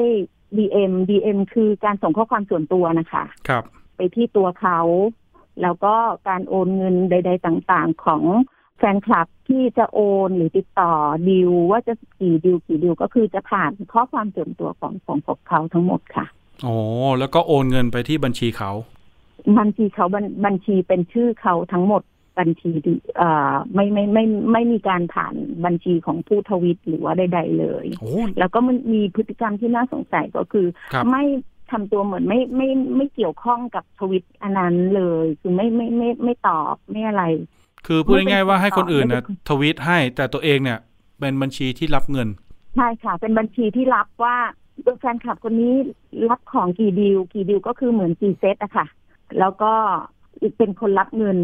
DM DM คือการส่งข้อความส่วนตัวนะคะ ครับ ไปที่ตัวเขา แล้วก็การโอนเงินใด ๆ ต่าง ๆ ของแฟนคลับที่จะโอนหรือติดต่อดิวว่าจะกี่ดิวกี่ดิวก็คือจะผ่านข้อความส่วนตัวของของพวกเขาทั้งหมดค่ะโอ้แล้วก็โอนเงินไปที่บัญชีเขา บัญชีเขาบัญบัญชีเป็นชื่อเขาทั้งหมดบัญชีดิเอ่อไม่ไม่ไม่ไม่ไม่มีการผ่านบัญชีของผู้ทวิตหรือว่าใด ๆ เลยโอ้แล้วก็มันมีพฤติกรรมที่น่าสงสัยก็คือครับไม่ทำตัวเหมือนไม่ไม่ไม่เกี่ยวข้องกับทวิตอันนั้นเลย คือไม่ไม่ไม่ไม่ตอบไม่อะไร คือพูดง่ายๆว่าให้คนอื่นไม่นะเป็นทวีตให้แต่ตัวเองเนี่ย เป็นบัญชีที่รับเงิน ใช่ค่ะ เป็นบัญชีที่รับว่าแฟนคลับคนนี้รับของกี่ดีลกี่ดีลก็คือเหมือนกี่เซตอะค่ะ แล้วก็อีกเป็นคนรับเงิน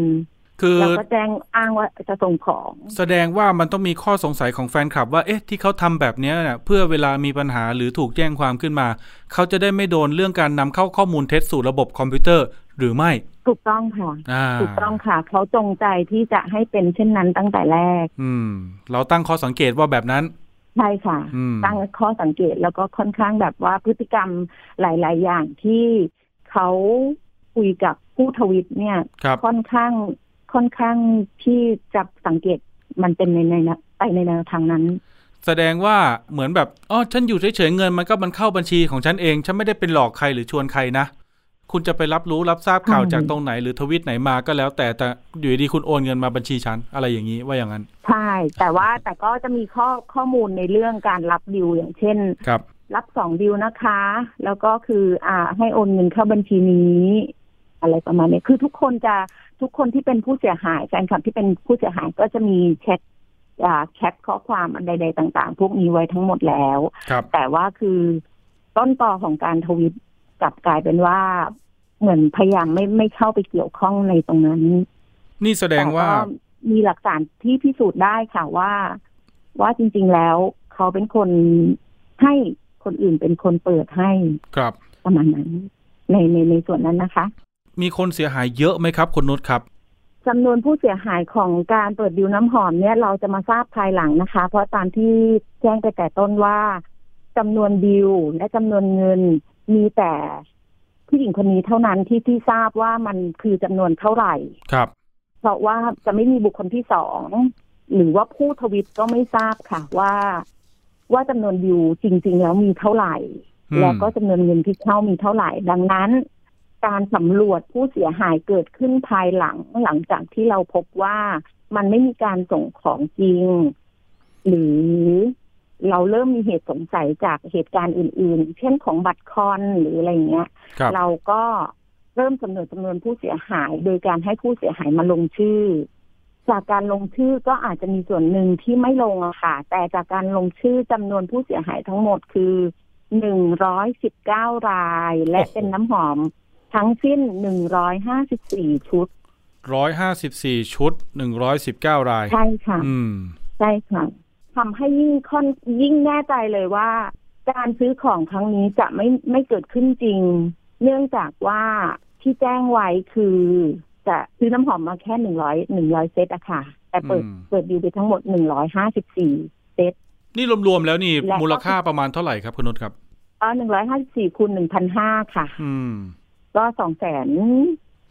คือแล้วก็แจ้งอ้างว่าจะส่งของ แสดงว่ามันต้องมีข้อสงสัยของแฟนคลับ ว่าเอ๊ะที่เขาทำแบบเนี้ยเนี่ยเพื่อเวลามีปัญหาหรือถูกแจ้งความขึ้นมา เขาจะได้ไม่โดนเรื่องการนำเข้าข้อมูลเท็จสู่ระบบคอมพิวเตอร์หรือไม่ถูกต้องค่ะอ่าถูกต้องค่ะ เขาจงใจที่จะให้เป็นเช่นนั้นตั้งแต่แรก อืม เราตั้งข้อสังเกตว่าแบบนั้นใช่ค่ะอืมตั้งข้อสังเกตแล้วก็ค่อนข้างแบบว่าพฤติกรรมหลาย ๆ อย่างที่เขาคุยกับผู้ทวิตเนี่ยครับค่อนข้าง ค่อนข้างที่จะสังเกตมันเป็นในในไปในแนวทางนั้น แสดงว่าเหมือนแบบอ๋อฉันอยู่เฉยๆเงินมันก็มันเข้าบัญชีของฉันเอง ฉันไม่ได้เป็นหลอกใครหรือชวนใครนะคุณจะไปรับรู้รับทราบข่าวใช่จากตรงไหนหรือทวิตไหนมาก็แล้วแต่แต่อยู่ดีๆคุณโอนเงินมาบัญชีฉันอะไรอย่างนี้ว่าอย่างนั้น ใช่ แต่ว่าแต่ก็จะมีข้อข้อมูลในเรื่องการรับดิวอย่างเช่นครับรับสองดิวนะคะ แล้วก็คือ อ่า ให้โอนเงินเข้าบัญชีนี้ อะไรประมาณนี้คือทุกคนจะ ทุกคนที่เป็นผู้เสียหายแฟนคลับที่เป็นผู้เสียหายก็จะมีแชทอ่าแชทข้อความใด ๆ ต่าง ๆ พวกนี้ไว้ทั้งหมดแล้วครับแต่ว่าคือต้นตอของการทวิตกลับกลายเป็นว่าเหมือนพยายามไม่ไม่เข้าไปเกี่ยวข้องในตรงนั้น นี่แสดงว่าแต่ก็มีหลักฐานที่พิสูจน์ได้ค่ะว่า ว่าจริง ๆแล้วเขาเป็นคนให้คนอื่นเป็นคนเปิดให้ ครับประมาณนั้นในในในส่วนนั้นนะคะ มีคนเสียหายเยอะไหมครับคุณนุชครับจำนวนผู้เสียหายของการเปิดดิวน้ำหอมเนี่ยเราจะมาทราบภายหลังนะคะ เพราะตามที่แจ้งไปแต่ต้นว่าจำนวนดิวและจำนวนเงินมีแต่ผู้หญิงคนนี้เท่านั้นที่ที่ทราบว่ามันคือจำนวนเท่าไหร่ครับ เพราะว่าจะไม่มีบุคคลที่สองหรือว่าผู้ทวิตก็ไม่ทราบค่ะว่าว่าจำนวนดิวจริง ๆ แล้วมีเท่าไหร่อืมแล้วก็จำนวนเงินที่เข้ามีเท่าไหร่ ดังนั้น การสำรวจผู้เสียหายเกิดขึ้นภายหลังหลังจากที่เราพบว่ามันไม่มีการส่งของจริง หรือเราเริ่มมีเหตุสงสัยจากเหตุการณ์อื่น ๆ เช่นของบัตรคอนหรืออะไรอย่างเงี้ยครับเราก็เริ่มกำหนดจำนวนผู้เสียหาย โดยการให้ผู้เสียหายมาลงชื่อ จากการลงชื่อก็อาจจะมีส่วนหนึ่งที่ไม่ลงอะค่ะ แต่จากการลงชื่อจำนวนผู้เสียหายทั้งหมดคือหนึ่งร้อยสิบเก้าราย และโอ้โหเป็นน้ำหอม ทั้งสิ้นหนึ่งร้อยห้าสิบสี่ชุดร้อยห้าสิบสี่ชุดหนึ่งร้อยสิบเก้าราย ใช่ค่ะ อืม ใช่ค่ะทำให้ยิ่งค่อนยิ่งแน่ใจเลยว่า การซื้อของครั้งนี้จะไม่ไม่เกิดขึ้นจริง เนื่องจากว่าที่แจ้งไว้คือจะซื้อน้ำหอมมาแค่หนึ่งร้อยหนึ่งร้อยเซตอะค่ะ แต่เปิดอืมเปิดดีลไปทั้งหมดหนึ่งร้อยห้าสิบสี่เซต นี่รวมๆแล้วนี่และก็มูลค่าประมาณเท่าไหร่ครับคุณนุชครับเออหนึ่งร้อยห้าสิบสี่คูณหนึ่งพันห้าค่ะ อืม ก็สองแสน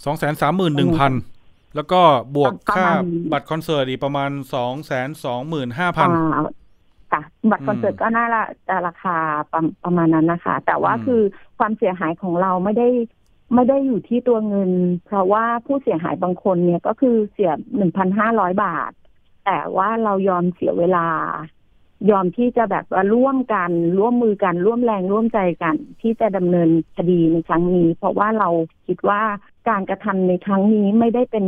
สองแสนสามหมื่นหนึ่งพันแล้วก็บวกประมาณค่าบัตรคอนเสิร์ตอีกประมาณสองแสนสองหมื่นห้าพันอ่าค่ะบัตรคอนเสิร์ตก็น่าละจะราคาประประมาณนั้นนะคะ แต่ว่าอืมคือความเสียหายของเราไม่ได้ไม่ได้อยู่ที่ตัวเงิน เพราะว่าผู้เสียหายบางคนเนี่ยก็คือเสียหนึ่งพันห้าร้อยบาท แต่ว่าเรายอมเสียเวลา ยอมที่จะแบบว่าร่วมกันร่วมมือกันร่วมแรงร่วมใจกัน ที่จะดำเนินคดีในครั้งนี้ เพราะว่าเราคิดว่าการกระทำในครั้งนี้ไม่ได้เป็น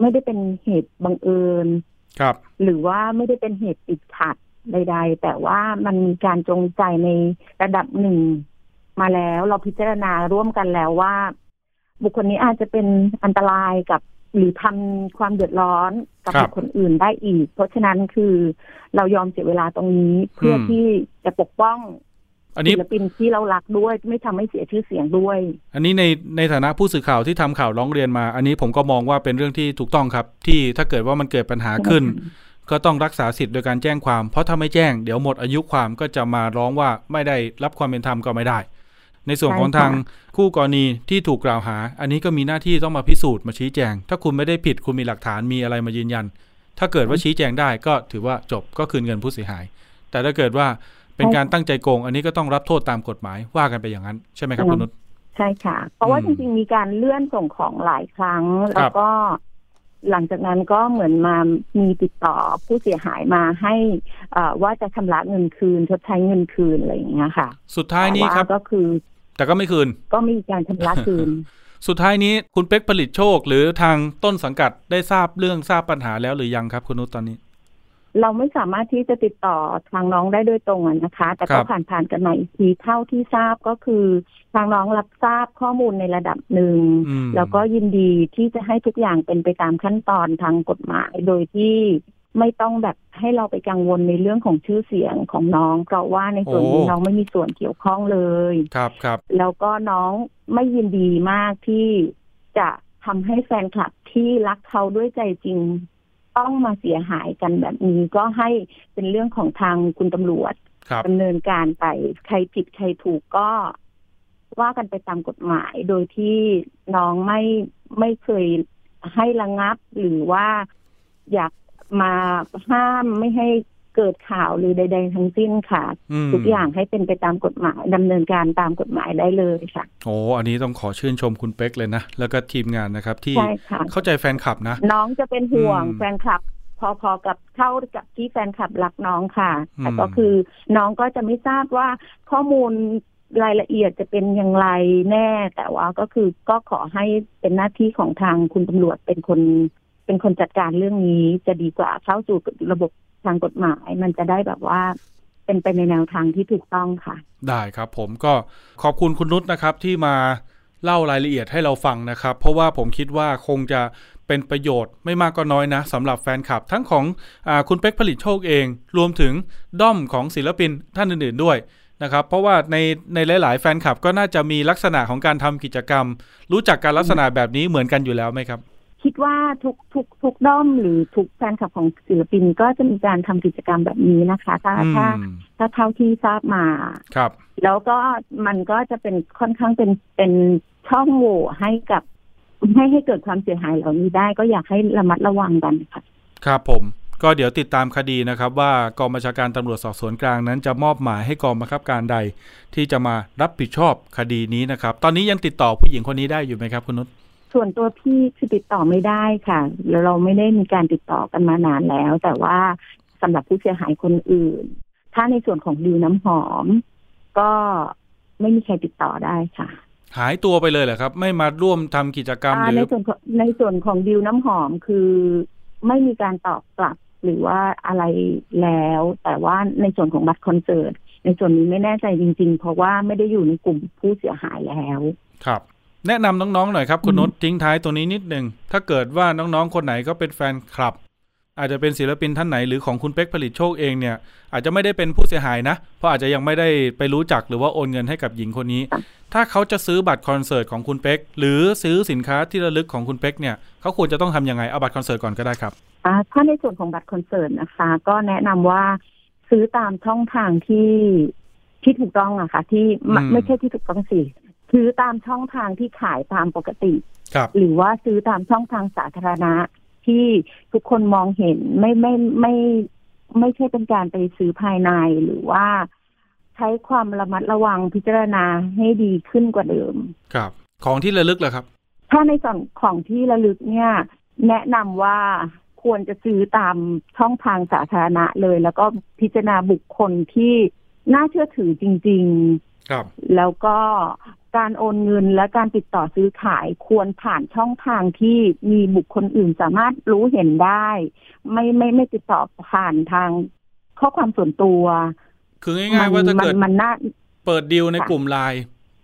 ไม่ได้เป็นเหตุบังเอิญครับ หรือว่าไม่ได้เป็นเหตุติดขัดใด ๆ แต่ว่ามันมีการจงใจในระดับหนึ่งมาแล้ว เราพิจารณาร่วมกันแล้วว่า บุคคลนี้อาจจะเป็นอันตรายกับ หรือทำความเดือดร้อนกับครับบุคคลอื่นได้อีก เพราะฉะนั้นคือเรายอมเสียเวลาตรงนี้เพื่ออมที่จะปกป้องอันนี้ศิลปินที่เรารักด้วยไม่ทำให้เสียชื่อเสียงด้วย อันนี้ในในฐานะผู้สื่อข่าวที่ทำข่าวร้องเรียนมา อันนี้ผมก็มองว่าเป็นเรื่องที่ถูกต้องครับ ที่ถ้าเกิดว่ามันเกิดปัญหาขึ้น ก็ต้องรักษาสิทธิ์โดยการแจ้งความ เพราะถ้าไม่แจ้งเดี๋ยวหมดอายุความก็จะมาร้องว่าไม่ได้รับความเป็นธรรมก็ไม่ได้ ในส่วนของใช่ค่ะทางคู่กรณีที่ถูกกล่าวหา อันนี้ก็มีหน้าที่ต้องมาพิสูจน์มาชี้แจง ถ้าคุณไม่ได้ผิดคุณมีหลักฐานมีอะไรมายืนยัน ถ้าเกิดว่าชี้แจงได้ก็ถือว่าจบก็คืนเงินผู้เสียหาย แต่ถ้าเกิดว่าเป็นการตั้งใจโกง อันนี้ก็ต้องรับโทษตามกฎหมายว่ากันไปอย่างนั้น ใช่ไหมครับคุณนุชใช่ค่ะ เพราะว่าอืจมริงๆมีการเลื่อนส่งของหลายครั้ง แล้วก็หลังจากนั้นก็เหมือนมามีติดต่อผู้เสียหายมาให้เอ่อว่าจะชำระเงินคืนชดใช้เงินคืนอะไรอย่างเงี้ยค่ะ สุดท้ายนี้แต่ว่ครับก็คือ แต่ก็ไม่คืน ก็มีการชำระคืน สุดท้ายนี้คุณเป็กผลิตโชค หรือทางต้นสังกัดได้ทราบเรื่องทราบปัญหาแล้วหรือยังครับคุณนุชตอนนี้ เราไม่สามารถที่จะติดต่อทางน้องได้โดยตรงอะนะคะ แต่ครัก็บผ่านผ่านๆกันมาอีกทีเท่าที่ทราบก็คือ ทางน้องรับทราบข้อมูลในระดับหนึ่งอืมแล้วก็ยินดีที่จะให้ทุกอย่างเป็นไปตามขั้นตอนทางกฎหมายโดยที่ ไม่ต้องแบบให้เราไปกังวลในเรื่องของชื่อเสียงของน้อง เพราะว่าในส่วนนี้น้องไม่มีส่วนเกี่ยวข้องเลยครับครับแล้วก็น้องไม่ยินดีมากที่จะทำให้แฟนคลับที่รักเขาด้วยใจจริง ต้องมาเสียหายกันแบบนี้ก็ให้เป็นเรื่องของทางคุณตำรวจครับดำเนินการไปใครผิดใครถูกก็ว่ากันไปตามกฎหมายโดยที่น้องไม่ไม่เคยให้ระงับหรือว่าอยาก มาห้ามไม่ให้เกิดข่าวหรือใด ๆ ทั้งสิ้นค่ะอืมทุกอย่างให้เป็นไปตามกฎหมายดำเนินการตามกฎหมายได้เลยค่ะโอ้อันนี้ต้องขอชื่นชมคุณเป็กเลยนะ แล้วก็ทีมงานนะครับ ที่ใช่ค่ะเข้าใจแฟนคลับนะ น้องจะเป็นห่วงอืมแฟนคลับ พอๆกับเท่ากับที่แฟนคลับรักน้องค่ะอืมแต่ก็คือน้องก็จะไม่ทราบว่าข้อมูลรายละเอียดจะเป็นอย่างไรแน่ แต่ว่าก็คือก็ขอให้เป็นหน้าที่ของทางคุณตำรวจเป็นคน เป็นคนจัดการเรื่องนี้จะดีกว่าเข้าสู่ระบบทางกฎหมาย มันจะได้แบบว่าเป็นไปในแนวทางที่ถูกต้องค่ะ ได้ครับผมก็ขอบคุณคุณนุชนะครับที่มาเล่ารายละเอียดให้เราฟังนะครับ เพราะว่าผมคิดว่าคงจะเป็นประโยชน์ไม่มากก็น้อยนะสำหรับแฟนคลับ ทั้งของอคุณเป็กผลิตโชคเอง รวมถึงด้อมของศิลปินท่านอื่น ๆด้วยนะครับ เพราะว่าในในหลาย ๆ แฟนคลับก็น่าจะมีลักษณะของการทำกิจกรรม รู้จักการลักษณะแบบนี้เหมือนกันอยู่แล้วไหมครับ คิดว่าทุกทุกทุกด้อมหรือทุกแฟนคลับของศิลปินก็จะมีการทำกิจกรรมแบบนี้นะคะ ถ้าอืมถ้าถ้าเท่าที่ทราบมาครับ แล้วก็มันก็จะเป็นค่อนข้างเป็นเป็นช่องโหว่ให้กับให้ให้เกิดความเสียหายเหล่านี้ได้ก็อยากให้ระมัดระวังกันค่ะ ครับผมก็เดี๋ยวติดตามคดีนะครับ ว่ากองบัญชาการตำรวจสอบสวนกลางนั้นจะมอบหมายให้กองบังคับการใด ที่จะมารับผิดชอบคดีนี้นะครับ ตอนนี้ยังติดต่อผู้หญิงคนนี้ได้อยู่ไหมครับคุณนุช ส่วนตัวพี่คือติดต่อไม่ได้ค่ะแล้วเราไม่ได้มีการติดต่อกันมานานแล้ว แต่ว่าสำหรับผู้เสียหายคนอื่น ถ้าในส่วนของดิวน้ำหอม ก็ไม่มีใครติดต่อได้ค่ะ หายตัวไปเลยเหรอครับ ไม่มาร่วมทำกิจกรรมอ่าหรืในอส่วนของในส่วนของดิวน้ำหอมคือไม่มีการตอบกลับหรือว่าอะไรแล้ว แต่ว่าในส่วนของบัตรคอนเสิร์ตในส่วนนี้ไม่แน่ใจจริง ๆ เพราะว่าไม่ได้อยู่ในกลุ่มผู้เสียหายแล้ว ครับ แนะนำน้องๆหน่อยครับคุณนุชทิ้งท้ายตรงนี้นิดนึงถ้าเกิดว่าน้องๆคนไหนก็เป็นแฟนคลับ อาจจะเป็นศิลปินท่านไหนหรือของคุณเป็กผลิตโชคเองเนี่ย อาจจะไม่ได้เป็นผู้เสียหายนะ เพราะอาจจะยังไม่ได้ไปรู้จักหรือว่าโอนเงินให้กับหญิงคนนี้ ถ้าเขาจะซื้อบัตรคอนเสิร์ตของคุณเป็กหรือซื้อสินค้าที่ระลึกของคุณเป็กเนี่ยเขาควรจะต้องทำยังไงเอาบัตรคอนเสิร์ตก่อนก็ได้ครับอ่าถ้าในส่วนของบัตรคอนเสิร์ตนะคะ ก็แนะนำว่าซื้อตามช่องทางที่ที่ถูกต้องอะค่ะ ที่ไม่อืมไม่ใช่ที่ถูกต้องสิ ซื้อตามช่องทางที่ขายตามปกติ ครับหรือว่าซื้อตามช่องทางสาธารณะ ที่ทุกคนมองเห็นไม่ไม่ไม่ไม่ใช่เป็นการไปซื้อภายในหรือว่า ใช้ความระมัดระวังพิจารณาให้ดีขึ้นกว่าเดิม ครับ ของที่ระลึกเหรอครับ ถ้าในส่วนของที่ระลึกเนี่ย แนะนำว่าควรจะซื้อตามช่องทางสาธารณะเลย แล้วก็พิจารณาบุคคลที่น่าเชื่อถือจริง ๆ ครับ แล้วก็ การโอนเงินและการติดต่อซื้อขายควรผ่านช่องทางที่มีบุคคลอื่นสามารถรู้เห็นได้ ไม่ไม่ไม่ติดต่อผ่านทางข้อความส่วนตัว คือง่ายๆว่าถ้ามัเกิดมันน่าเปิดดีลในค่ะกลุ่มไลน์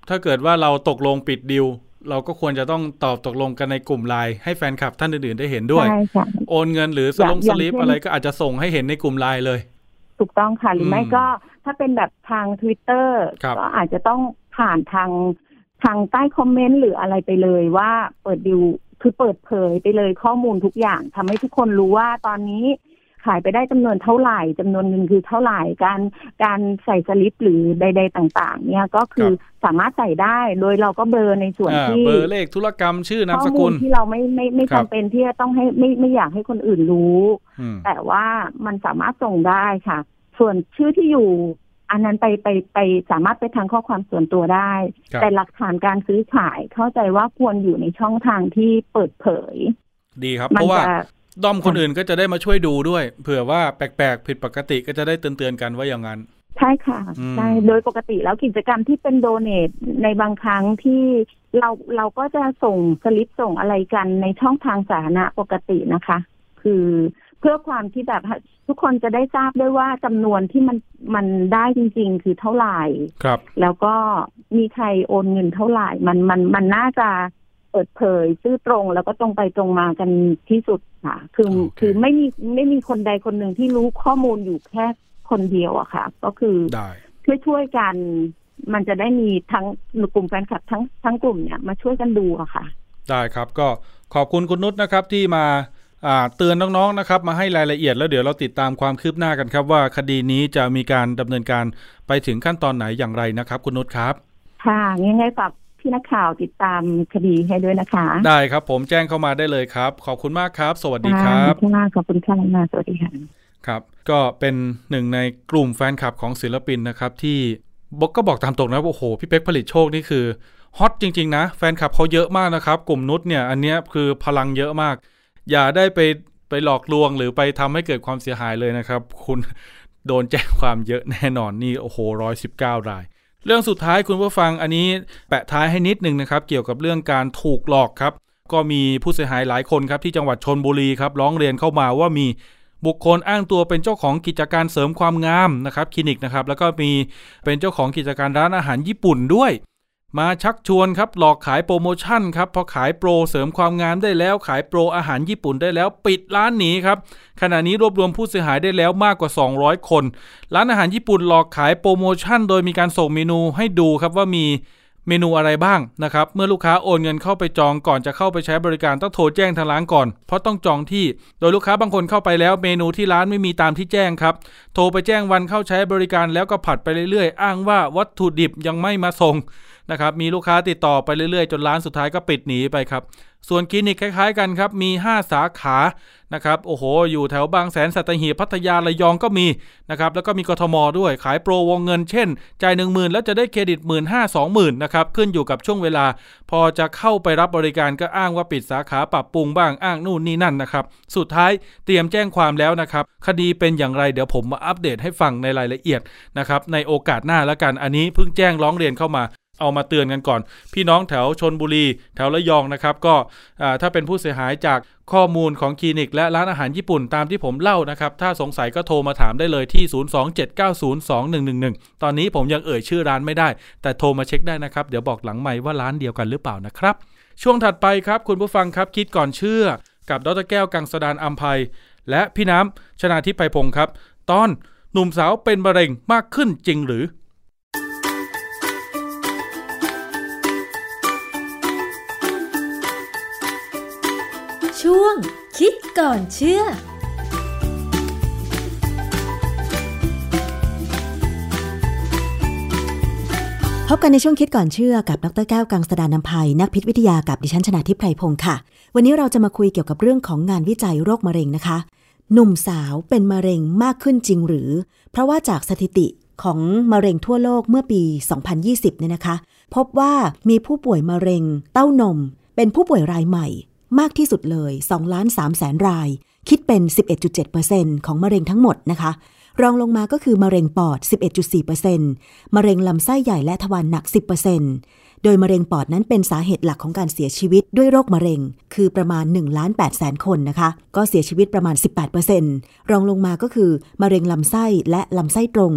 ถ้าเกิดว่าเราตกลงปิดดีลเราก็ควรจะต้องตอบตกลงกันในกลุ่มไลน์ให้แฟนคลับท่านอื่นๆได้เห็นด้วยใช่ค่ะโอนเงินหรือสอย่าลงงอสย่างลิปเช่นอะไรก็อาจจะส่งให้เห็นในกลุ่มไลน์เลย ถูกต้องค่ะหรือไม่อืมก็ถ้าเป็นแบบทาง Twitter ครับก็อาจจะต้อง ผ่านทางทางใต้คอมเมนต์หรืออะไรไปเลยว่าเปิดดิวคือเปิดเผยไปเลยข้อมูลทุกอย่างทำให้ทุกคนรู้ว่าตอนนี้ขายไปได้จำนวนเท่าไหร่จำนวนเงินคือเท่าไหร่การการใส่สลิปหรือใด ๆ ต่าง ๆ เนี่ยก็คือสามารถใส่ได้โดยเราก็เบลอในส่วนอ่าที่เบอร์เลขธุรกรรมชื่อนามข้สอมูกุลลที่เราไม่ไม่ไม่ครับจำเป็นที่จะต้องให้ไม่ไม่อยากให้คนอื่นรู้อืมแต่ว่ามันสามารถส่งได้ค่ะ ส่วนชื่อที่อยู่ อันนั้นไปไปไปสามารถไปทางข้อความส่วนตัวได้ ครับ แต่หลักฐานการซื้อขายเข้าใจว่าควรอยู่ในช่องทางที่เปิดเผย ดีครับ มัเพราะว่าจะ ด้อมคนอื่นก็จะได้มาช่วยดูด้วย เผื่อว่าแปลกๆ ผิดปกติก็จะได้เตือนๆกันว่าอย่างนั้น ใช่ค่ะอืม ใช่โดยปกติแล้วกิจกรรมที่เป็นโดเนทในบางครั้งที่เราเราก็จะส่งสลิปส่งอะไรกันในช่องทางสาธารณะปกตินะคะ คือเพื่อความที่แบบ ทุกคนจะได้ทราบด้วยว่าจำนวนที่มันมันได้จริง ๆ คือเท่าไหร่ ครับ แล้วก็มีใครโอนเงินเท่าไหร่ มันมันมันน่าจะเปิดเผยซื่อตรงแล้วก็ตรงไปตรงมากันที่สุดค่ะ คือโอเคคือไม่มีไม่มีคนใดคนหนึ่งที่รู้ข้อมูลอยู่แค่คนเดียวอะค่ะ ก็คือได้ช่วยช่วยๆกัน มันจะได้มีทั้งกลุ่มแฟนคลับทั้งทั้งกลุ่มเนี่ยมาช่วยกันดูอะค่ะ ได้ครับก็ขอบคุณคุณนุชนะครับที่มาอ่า เตือนน้องๆนะครับมาให้รายละเอียดแล้วเดี๋ยวเราติดตามความคืบหน้ากันครับว่าคดีนี้จะมีการดำเนินการไปถึงขั้นตอนไหนอย่างไรนะครับ คุณนุชครับ ค่ะยังไงฝากพี่นักข่าวติดตามคดีให้ด้วยนะคะ ได้ครับ ผมแจ้งเข้ามาได้เลยครับ ขอบคุณมากครับ สวัสดีครับค่ะขอบคุณค่ะมาสวัสดีค่ะครับ ก็เป็นหนึ่งในกลุ่มแฟนคลับของศิลปินนะครับ ที่บอกก็บอกตามตรงนะว่าโอ้โหพี่เป๊กผลิตโชคนี่คือฮอตจริง ๆ นะ แฟนคลับเขาเยอะมากนะครับ กลุ่มนุชเนี่ย อันเนี้ยคือพลังเยอะมาก อย่าได้ไปไปหลอกลวงหรือไปทำให้เกิดความเสียหายเลยนะครับ คุณโดนแจ้งความเยอะแน่นอนนี่โอ้โหร้อยสิบเก้าราย เรื่องสุดท้ายคุณผู้ฟังอันนี้แปะท้ายให้นิดนึงนะครับ เกี่ยวกับเรื่องการถูกหลอกครับ ก็มีผู้เสียหายหลายคนครับที่จังหวัดชนบุรีครับร้องเรียนเข้ามาว่ามีบุคคลอ้างตัวเป็นเจ้าของกิจการเสริมความงามนะครับคลินิกนะครับแล้วก็มีเป็นเจ้าของกิจการร้านอาหารญี่ปุ่นด้วย มาชักชวนครับหลอกขายโปรโมชั่นครับพอขายโปรเสริมความงามได้แล้ว ขายโปรอาหารญี่ปุ่นได้แล้ว ปิดร้านหนีครับขณะนี้รวบรวมผู้เสียหายได้แล้วมากกว่า 200 คน ร้านอาหารญี่ปุ่นหลอกขายโปรโมชั่น โดยมีการส่งเมนูให้ดูครับว่ามีเมนูอะไรบ้างนะครับเมื่อลูกค้าโอนเงินเข้าไปจองก่อนจะเข้าไปใช้บริการต้องโทรแจ้งทางร้านก่อน เพราะต้องจองที่ โดยลูกค้าบางคนเข้าไปแล้วเมนูที่ร้านไม่มีตามที่แจ้งครับ โทรไปแจ้งวันเข้าใช้บริการแล้วก็ผัดไปเรื่อยๆ อ้างว่าวัตถุดิบยังไม่มาส่ง นะครับมีลูกค้าติดต่อไปเรื่อยๆ จนร้านสุดท้ายก็ปิดหนีไปครับ ส่วนคลินิกคล้ายๆกันครับ มี 5 สาขานะครับโอ้โห อยู่แถวบางแสนสัตหีบพัทยาระยองก็มีนะครับแล้วก็มีกทมด้วยขายโปรวงเงินเช่น จ่าย1 0,000 แล้วจะได้เครดิต 1 5 0 0 0 0นะครับขึ้นอยู่กับช่วงเวลา พอจะเข้าไปรับบริการก็อ้างว่าปิดสาขาปรับปรุงบ้างอ้างนู่นนี่นั่นนะครับสุดท้ายเตรียมแจ้งความแล้วนะครับคดีเป็นอย่างไรเดี๋ยวผมมาอัปเดตให้ฟังในรายละเอียดนะครับในโอกาสหน้าแล้วกันอันนี้เพิ่งแจ้งร้องเรียนเข้ามา เอามาเตือนกันก่อน พี่น้องแถวชนบุรี แถวระยองนะครับ ก็ถ้าเป็นผู้เสียหายจากข้อมูลของคลินิกและร้านอาหารญี่ปุ่นตามที่ผมเล่านะครับ ถ้าสงสัยก็โทรมาถามได้เลยที่ 027902111 ตอนนี้ผมยังเอ่ยชื่อร้านไม่ได้ แต่โทรมาเช็คได้นะครับ เดี๋ยวบอกหลังใหม่ว่าร้านเดียวกันหรือเปล่านะครับ ช่วงถัดไปครับ คุณผู้ฟังครับคิดก่อนเชื่อ กับดรแก้วกังสดานอัมภัยและพี่น้ำชนาทิพไพพงศ์ครับ ตอนหนุ่มสาวเป็นมะเร็งมากขึ้นจริงหรือ คิดก่อนเชื่อ พบกันในช่วงคิดก่อนเชื่อกับดรแก้วกังสดานนภัย นักพิษวิทยากับดิฉันชนาทิพไพรพงศ์ค่ะ วันนี้เราจะมาคุยเกี่ยวกับเรื่องของงานวิจัยโรคมะเร็งนะคะ หนุ่มสาวเป็นมะเร็งมากขึ้นจริงหรือ เพราะว่าจากสถิติของมะเร็งทั่วโลกเมื่อปี 2020 เนี่ยนะคะ พบว่ามีผู้ป่วยมะเร็งเต้านม เป็นผู้ป่วยรายใหม่ มากที่สุดเลย2ล้าน3แสนราย คิดเป็น 11.7%ของมะเร็งทั้งหมดนะคะ รองลงมาก็คือมะเร็งปอด 11.4%มะเร็งลำไส้ใหญ่และทวารหนัก 10%โดยมะเร็งปอดนั้นเป็นสาเหตุหลักของการเสียชีวิตด้วยโรคมะเร็ง คือประมาณ1ล้าน8แสนคนนะคะ ก็เสียชีวิตประมาณ 18%รองลงมาก็คือมะเร็งลำไส้และลำไส้ตรง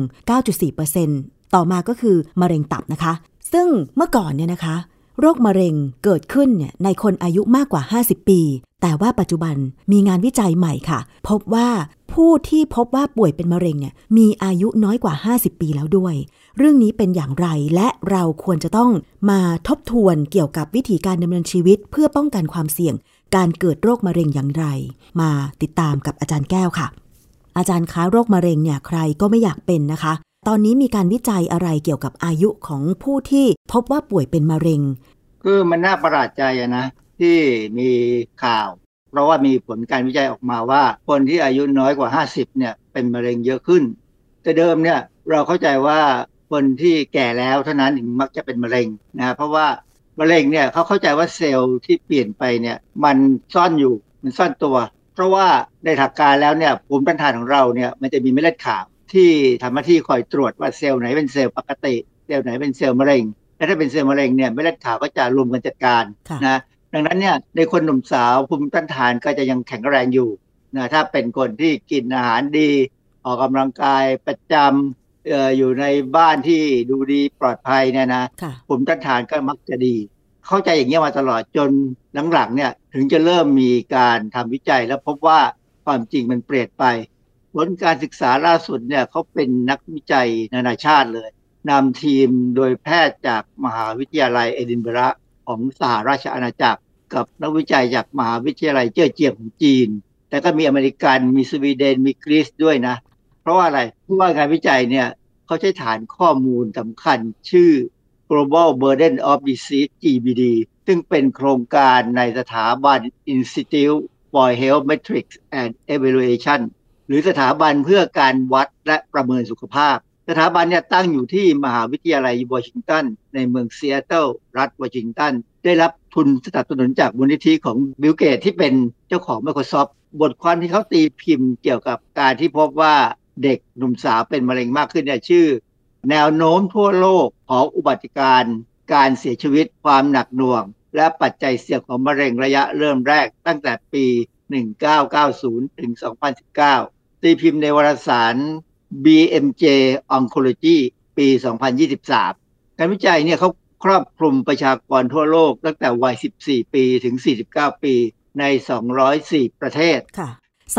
9.4%ต่อมาก็คือมะเร็งตับนะคะ ซึ่งเมื่อก่อนเนี่ยนะคะ โรคมะเร็งเกิดขึ้นเนี่ยในคนอายุมากกว่า 50 ปี แต่ว่าปัจจุบันมีงานวิจัยใหม่ค่ะ พบว่าผู้ที่พบว่าป่วยเป็นมะเร็งเนี่ยมีอายุน้อยกว่า 50 ปีแล้วด้วย เรื่องนี้เป็นอย่างไรและเราควรจะต้องมาทบทวนเกี่ยวกับวิธีการดำเนินชีวิต เพื่อป้องกันความเสี่ยง การเกิดโรคมะเร็งอย่างไร มาติดตามกับอาจารย์แก้วค่ะ อาจารย์คะโรคมะเร็งเนี่ยใครก็ไม่อยากเป็นนะคะ ตอนนี้มีการวิจัยอะไรเกี่ยวกับอายุของผู้ที่พบว่าป่วยเป็นมะเร็ง คือมันน่าประหลาดใจนะ ที่มีข่าว เพราะว่ามีผลการวิจัยออกมาว่า คนที่อายุน้อยกว่า 50เนี่ยเป็นมะเร็งเยอะขึ้น แต่เดิมเนี่ยเราเข้าใจว่าคนที่แก่แล้วเท่านั้นถึงมักจะเป็นมะเร็งนะเพราะว่ามะเร็งเนี่ยเขาเข้าใจว่าเซลล์ที่เปลี่ยนไปเนี่ยมันซ่อนอยู่มันซ่อนตัว เพราะว่าในถักการแล้วเนี่ยภูมิต้านทานของเราเนี่ยมันจะมีเม็ดเลือดขาว ที่ทำหน้าที่คอยตรวจว่าเซลล์ไหนเป็นเซลล์ปกติ เซลล์ไหนเป็นเซลล์มะเร็ง และถ้าเป็นเซลล์มะเร็งเนี่ยเม็ดเลือดขาวก็จะรวมกันจัดการนะดังนั้นเนี่ยในคนหนุ่มสาวภูมิต้านทานก็จะยังแข็งแรงอยู่นะถ้าเป็นคนที่กินอาหารดี ออกกำลังกายประจำอออยู่ในบ้านที่ดูดีปลอดภัยเนี่ยนะภูมิต้านทานก็มักจะดี เข้าใจอย่างนี้มาตลอดจนหลังๆเนี่ยถึงจะเริ่มมีการทำวิจัยแล้วพบว่าความจริงมันเปลี่ยนไป ผลการศึกษาล่าสุดเนี่ยเขาเป็นนักวิจัยนานาชาติเลยนำทีมโดยแพทย์จากมหาวิทยาลัยเอดินบะระของสหราชอาณาจักร กับนักวิจัยจากมหาวิทยาลัยเจ้อเจียงของจีน แต่ก็มีอเมริกันมีสวีเดนมีกรีซด้วยนะ เพราะว่าอะไรเพราะว่างานวิจัยเนี่ยเขาใช้ฐานข้อมูลสำคัญชื่อ Global Burden of Disease GBD ซึ่งเป็นโครงการในสถาบัน Institute for Health Metrics and Evaluation หรือสถาบันเพื่อการวัดและประเมินสุขภาพ สถาบันเนี่ยตั้งอยู่ที่มหาวิทยาลัยวอชิงตัน ในเมืองซีแอตเทิลรัฐวอชิงตัน ได้รับทุนสนับสนุนจากมูลนิธิของบิลเกตส์ที่เป็นเจ้าของ Microsoft บทความที่เขาตีพิมพ์เกี่ยวกับการที่พบว่าเด็กหนุ่มสาวเป็นมะเร็งมากขึ้นเนี่ยชื่อ แนวโน้มทั่วโลกของอุบัติการการเสียชีวิตความหนักหน่วง และปัจจัยเสี่ยงของมะเร็งระยะเริ่มแรกตั้งแต่ปี 1990 ถึง 2019 ตีพิมพ์ในวารสาร BMJ Oncology ปี 2023 การวิจัยเนี่ยเขาครอบคลุมประชากรทั่วโลกตั้งแต่วัย 14 ปีถึง 49 ปีใน 204 ประเทศ ค่ะ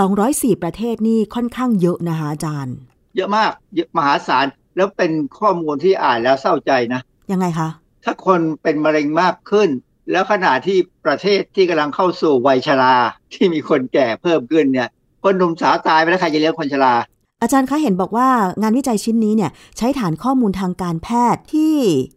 204 ประเทศนี่ค่อนข้างเยอะนะคะอาจารย์ เยอะมากเยอะมหาศาล แล้วเป็นข้อมูลที่อ่านแล้วเศร้าใจนะ ยังไงคะ ถ้าคนเป็นมะเร็งมากขึ้น แล้วขณะที่ประเทศที่กำลังเข้าสู่วัยชราที่มีคนแก่เพิ่มขึ้นเนี่ย คนหนุ่มสาวตายไปแล้วใครจะเลี้ยงคนชรา อาจารย์คะเห็นบอกว่างานวิจัยชิ้นนี้เนี่ยใช้ฐานข้อมูลทางการแพทย์ที่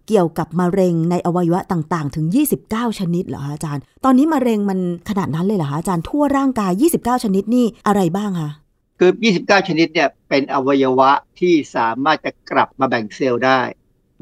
เกี่ยวกับมะเร็งในอวัยวะต่างๆ ถึง 29 ชนิดเหรอคะอาจารย์ ตอนนี้มะเร็งมันขนาดนั้นเลยเหรอคะอาจารย์ทั่วร่างกาย 29 ชนิดนี่อะไรบ้างคะคือ 29 ชนิดเนี่ยเป็นอวัยวะที่สามารถจะกลับมาแบ่งเซลล์ได้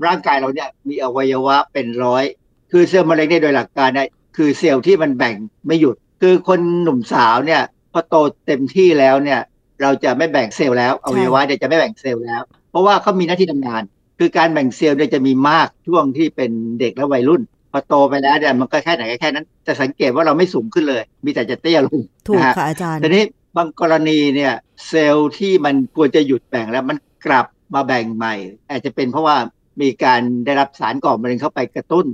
ร่างกายเราเนี่ยมีอวัยวะเป็นร้อย คือเซลล์มะเร็งเนี่ยโดยหลักการเนี่ยคือเซลล์ที่มันแบ่งไม่หยุด คือคนหนุ่มสาวเนี่ย พอโตเต็มที่แล้วเนี่ย เราจะไม่แบ่งเซลล์แล้วอวัยวะเนี่ยจะไม่แบ่งเซลล์แล้ว เพราะว่าเขามีหน้าที่ทำงาน คือการแบ่งเซลล์เนี่ยจะมีมากช่วงที่เป็นเด็กและวัยรุ่น พอโตไปแล้วเนี่ยมันก็แค่ไหนก็แค่นั้นจะสังเกตว่าเราไม่สูงขึ้นเลย มีแต่จะเตี้ยลงถูกนะฮะค่ะอาจารย์ทีนี้บางกรณีเนี่ยเซลล์ที่มันควรจะหยุดแบ่งแล้วมันกลับมาแบ่งใหม่ อาจจะเป็นเพราะว่ามีการได้รับสารก่อมะเร็งเข้าไปกระตุ้น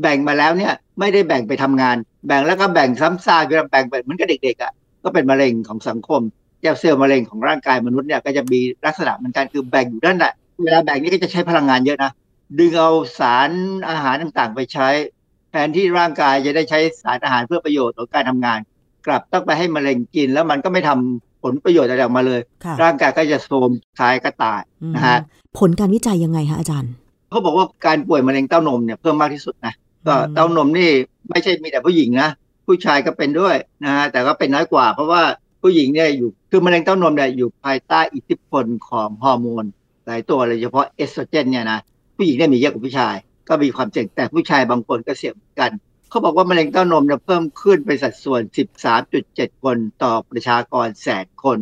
แบ่งมาแล้วเนี่ยไม่ได้แบ่งไปทำงาน แบ่งแล้วก็แบ่งซ้ำซากคือแบ่งแบบเหมือนกับเด็กๆอะ ก็เป็นมะเร็งของสังคมเจ้าเซลล์มะเร็งของร่างกายมนุษย์เนี่ยก็จะมีลักษณะเหมือนกันคือแบ่งอยู่นั่นแหละเวลาแบ่งนี่ก็จะใช้พลังงานเยอะนะดึงเอาสารอาหารต่างๆ ไปใช้ แทนที่ร่างกายจะได้ใช้สารอาหารเพื่อประโยชน์ของการทำงาน กลับต้องไปให้มะเร็งกิน แล้วมันก็ไม่ทำผลประโยชน์อะไรออกมาเลยค่ะร่างกายก็จะโทรมคลายก็ตายอืมนะฮะผลการวิจัยยังไงคะอาจารย์เขาบอกว่าการป่วยมะเร็งเต้านมเนี่ยเพิ่มมากที่สุดนะก็อืมเต้านมนี่ไม่ใช่มีแต่ผู้หญิงนะ ผู้ชายก็เป็นด้วยนะฮะแต่ก็เป็นน้อยกว่า เพราะว่าผู้หญิงเนี่ยอยู่คือมะเร็งเต้านมเนี่ยอยู่ภายใต้อิทธิพลของฮอร์โมนหลายตัวเลยเฉพาะเอสโตรเจนเนี่ยนะผู้หญิงเนี่ยมีเยอะกว่าผู้ชาย ก็มีความเสี่ยงแต่ผู้ชายบางคนก็เสี่ยงกันเขาบอกว่ามะเร็งเต้านมเนี่ยเพิ่มขึ้นเป็นสัดส่วน 13.7 คนต่อประชากรแสนคน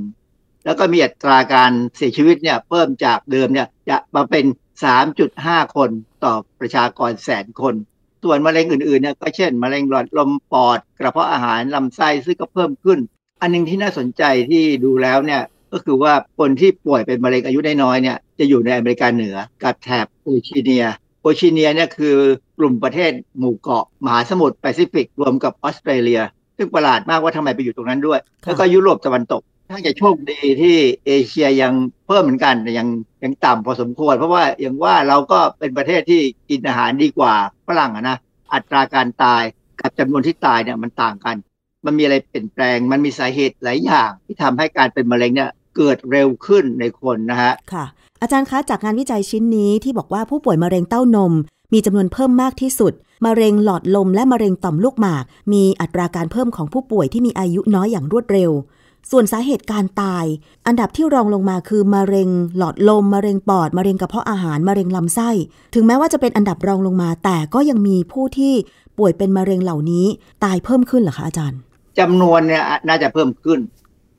แล้วก็มีอัตราการเสียชีวิตเนี่ยเพิ่มจากเดิมเนี่ยจะมาเป็น 3.5 คนต่อประชากรแสนคน ส่วนมะเร็งอื่นๆเนี่ยก็เช่น มะเร็งหลอดลมปอด กระเพาะอาหารลำไส้ซึ่งก็เพิ่มขึ้น อันหนึ่งที่น่าสนใจที่ดูแล้วเนี่ยก็คือว่าคนที่ป่วยเป็นมะเร็งอายุน้อยๆเนี่ยจะอยู่ในอเมริกาเหนือกับแถบโอชิเนียโอชิเนียเนี่ยคือกลุ่มประเทศหมู่เกาะมหาสมุทรแปซิฟิกรวมกับออสเตรเลีย ซึ่งประหลาดมากว่าทำไมไปอยู่ตรงนั้นด้วย แล้วก็ยุโรปตะวันตก ถ้าจะโชคดีที่เอเชียยังเพิ่มเหมือนกันแต่ยังยังต่ำพอสมควร เพราะว่าอย่างว่าเราก็เป็นประเทศที่กินอาหารดีกว่าฝรั่งนะอัตราการตายกับจำนวนที่ตายเนี่ยมันต่างกัน มันมีอะไรเปลี่ยนแปลง มันมีสาเหตุหลายอย่าง ที่ทำให้การเป็นมะเร็งเนี่ยเกิดเร็วขึ้นในคนนะฮะค่ะ อาจารย์คะจากงานวิจัยชิ้นนี้ที่บอกว่าผู้ป่วยมะเร็งเต้านม มีจำนวนเพิ่มมากที่สุดมะเร็งหลอดลมและมะเร็งต่อมลูกหมาก มีอัตราการเพิ่มของผู้ป่วยที่มีอายุน้อยอย่างรวดเร็ว ส่วนสาเหตุการตาย อันดับที่รองลงมาคือมะเร็งหลอดลมมะเร็งปอดมะเร็งกระเพาะอาหารมะเร็งลำไส้ ถึงแม้ว่าจะเป็นอันดับรองลงมา แต่ก็ยังมีผู้ที่ป่วยเป็นมะเร็งเหล่านี้ตายเพิ่มขึ้นเหรอคะอาจารย์จำนวนเนี่ยน่าจะเพิ่มขึ้น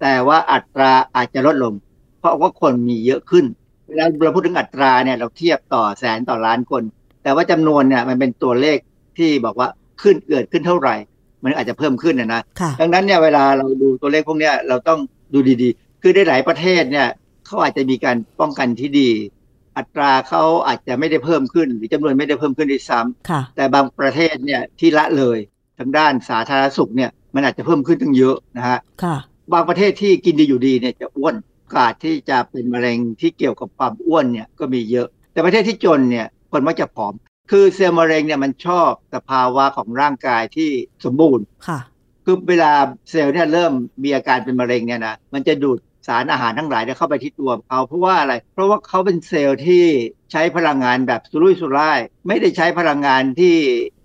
แต่ว่าอัตราอาจจะลดลง เพราะว่าคนมีเยอะขึ้นเวลาเราพูดถึงอัตราเนี่ยเราเทียบต่อแสนต่อล้านคน แต่ว่าจำนวนเนี่ยมันเป็นตัวเลขที่บอกว่าขึ้นเกิดขึ้นเท่าไหร่ มันอาจจะเพิ่มขึ้นนะนะค่ะดังนั้นเนี่ยเวลาเราดูตัวเลขพวกเนี้ยเราต้องดูดีๆ คือในหลายประเทศเนี่ยเขาอาจจะมีการป้องกันที่ดี อัตราเขาอาจจะไม่ได้เพิ่มขึ้น หรือจำนวนไม่ได้เพิ่มขึ้นด้วยซ้ำค่ะแต่บางประเทศเนี่ยที่ละเลยทางด้านสาธารณสุขเนี่ยมันอาจจะเพิ่มขึ้นตั้งเยอะนะฮะค่ะบางประเทศที่กินดีอยู่ดีเนี่ยจะอ้วนโอกาสที่จะเป็นมะเร็งที่เกี่ยวกับความอ้วนเนี่ยก็มีเยอะ แต่ประเทศที่จนเนี่ยคนมักจะผอม คือเซลล์มะเร็งเนี่ยมันชอบสภาวะของร่างกายที่สมบูรณ์ค่ะ คือเวลาเซลล์เนี่ยเริ่มมีอาการเป็นมะเร็งเนี่ยนะมันจะดูดสารอาหารทั้งหลายเนี่ยเข้าไปที่ตัวเขาเพราะว่าอะไร เพราะว่าเขาเป็นเซลล์ที่ใช้พลังงานแบบสุรุ่ยสุร่าย ไม่ได้ใช้พลังงานที่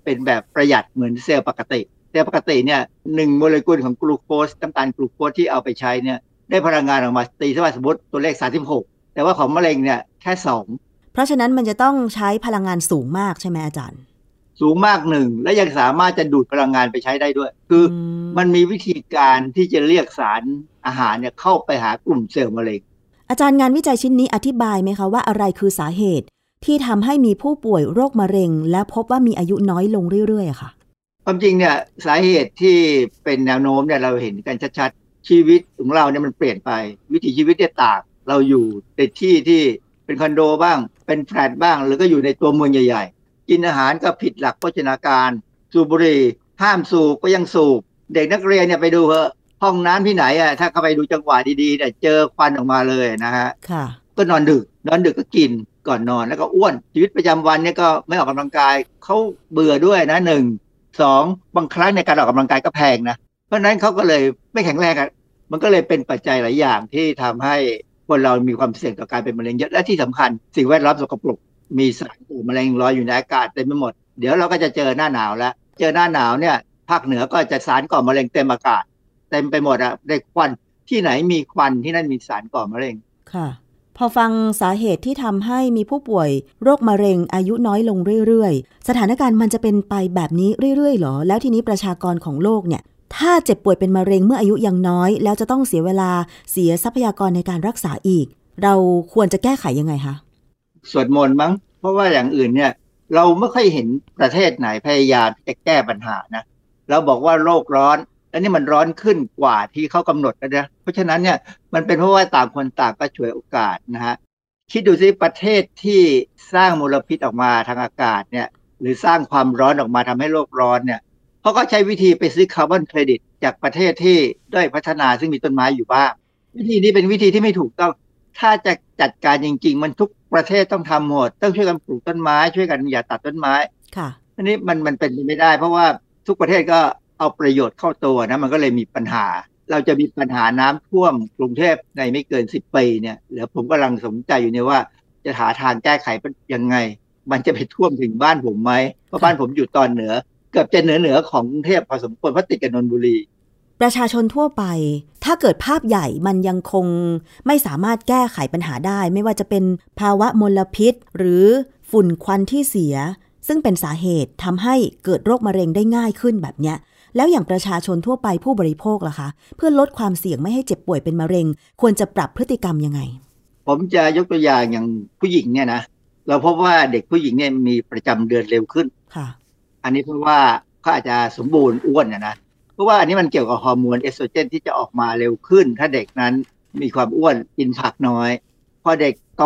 เป็นแบบประหยัดเหมือนเซลล์ปกติเซลล์ปกติเนี่ยหนึ่งโมเลกุลของกลูโคสน้ำตาลกลูโคสที่เอาไปใช้เนี่ยได้พลังงานออกมาตีสมมติตัวเลข 36 แต่ว่าของมะเร็งเนี่ยแค่ 2 เพราะฉะนั้นมันจะต้องใช้พลังงานสูงมากใช่ไหมอาจารย์ สูงมากหนึ่ง และยังสามารถจะดูดพลังงานไปใช้ได้ด้วย คืออมมันมีวิธีการที่จะเรียกสารอาหารเนี่ยเข้าไปหากลุ่มเซลล์มะเร็งอาจารย์งานวิจัยชิ้นนี้อธิบายไหมคะว่าอะไรคือสาเหตุที่ทำให้มีผู้ป่วยโรคมะเร็ง และพบว่ามีอายุน้อยลงเรื่อยๆอะค่ะ ความจริงเนี่ยสาเหตุที่เป็นแนวโน้มเนี่ยเราเห็นกันชัดๆชีวิตของเราเนี่ยมันเปลี่ยนไป วิถีชีวิตเนี่ยต่างเราอยู่ในที่ที่ เป็นคอนโดบ้าง เป็นแฟลตบ้าง หรือก็อยู่ในตัวเมืองใหญ่ ๆ กินอาหารก็ผิดหลักโภชนาการ สูบบุหรี่ห้ามสูบก็ยังสูบ เด็กนักเรียนเนี่ยไปดูเถอะห้องน้ำที่ไหนอะถ้าเข้าไปดูจังหวะดีๆเนี่ยเจอควันออกมาเลยนะฮะค่ะ ก็นอนดึก นอนดึกก็กินก่อนนอนแล้วก็อ้วนชีวิตประจำวันเนี่ยก็ไม่ออกกำลังกายเขาเบื่อด้วยนะหนึ่งสองบางครั้งในการออกกำลังกายก็แพงนะ เพราะฉะนั้นเขาก็เลยไม่แข็งแรงอะมันก็เลยเป็นปัจจัยหลายอย่างที่ทำให้ คนเรามีความเสี่ยงต่อการเป็นมะเร็งเยอะและที่สำคัญ สิ่งแวดล้อมสกปรกมีสารก่มะเร็งลอยอยู่ในอากาศเต็มไปหมด เดี๋ยวเราก็จะเจอหน้าหนาวแล้ว เจอหน้าหนาวเนี่ยภาคเหนือก็จะสารก่อมะเร็งเต็มอากาศ เต็มไปหมดอะได้ควันที่ไหนมีควันที่นั่นมีสารก่อมะเร็งค่ะ พอฟังสาเหตุที่ทำให้มีผู้ป่วย โรคมะเร็งอายุน้อยลงเรื่อยๆ สถานการณ์มันจะเป็นไปแบบนี้เรื่อยๆหรอ แล้วทีนี้ประชากรของโลกเนี่ย ถ้าเจ็บป่วยเป็นมะเร็งเมื่ออายุยังน้อย แล้วจะต้องเสียเวลาเสียทรัพยากรในการรักษาอีก เราควรจะแก้ไขยังไงคะสวดมนต์มั้ง เพราะว่าอย่างอื่นเนี่ย เราไม่ค่อยเห็นประเทศไหนพยายามจะแก้ปัญหานะเราบอกว่าโลกร้อนแล้วนี่มันร้อนขึ้นกว่าที่เขากำหนดนะเพราะฉะนั้นเนี่ยมันเป็นเพราะว่าต่างคนต่างก็ช่วยโอกาสนะฮะคิดดูสิประเทศที่สร้างมลพิษออกมาทางอากาศเนี่ย หรือสร้างความร้อนออกมาทำให้โลกร้อนเนี่ย เขาก็ใช้วิธีไปซื้อคาร์บอนเครดิตจากประเทศที่ด้อยพัฒนาซึ่งมีต้นไม้อยู่บ้าง วิธีนี้เป็นวิธีที่ไม่ถูกต้อง ถ้าจะจัดการจริง ๆ มันทุกประเทศต้องทำหมด ต้องช่วยกันปลูกต้นไม้ ช่วยกันอย่าตัดต้นไม้ค่ะอันนี้มันมันเป็นไปไม่ได้ เพราะว่าทุกประเทศก็เอาประโยชน์เข้าตัวนะมันก็เลยมีปัญหา เราจะมีปัญหาน้ำท่วมกรุงเทพในไม่เกินสิบปีเนี่ยเดี๋ยวผมกำลังสนใจอยู่เนี่ยว่า จะหาทางแก้ไขยังไง มันจะไปท่วมถึงบ้านผมไหมเพราะบ้านผมอยู่ตอนเหนือ เกือบจะเหนือเหนือของกรุงเทพพอสมควรเพราะติดกับนนทบุรี ประชาชนทั่วไป ถ้าเกิดภาพใหญ่มันยังคงไม่สามารถแก้ไขปัญหาได้ ไม่ว่าจะเป็นภาวะมลพิษ หรือฝุ่นควันที่เสีย ซึ่งเป็นสาเหตุทำให้เกิดโรคมะเร็งได้ง่ายขึ้นแบบเนี้ยแล้วอย่างประชาชนทั่วไปผู้บริโภคล่ะคะ เพื่อลดความเสี่ยงไม่ให้เจ็บป่วยเป็นมะเร็ง ควรจะปรับพฤติกรรมยังไง ผมจะยกตัวอย่างอย่างผู้หญิงเนี่ยนะเราพบว่าเด็กผู้หญิงเนี่ยมีประจำเดือนเร็วขึ้นค่ะ อันนี้เพราะว่าเขาอาจจะสมบูรณ์อ้วนนะนะ เพราะว่าอันนี้มันเกี่ยวกับฮอร์โมนเอสโตรเจนที่จะออกมาเร็วขึ้น ถ้าเด็กนั้นมีความอ้วนกินผักน้อย พอเด็กโต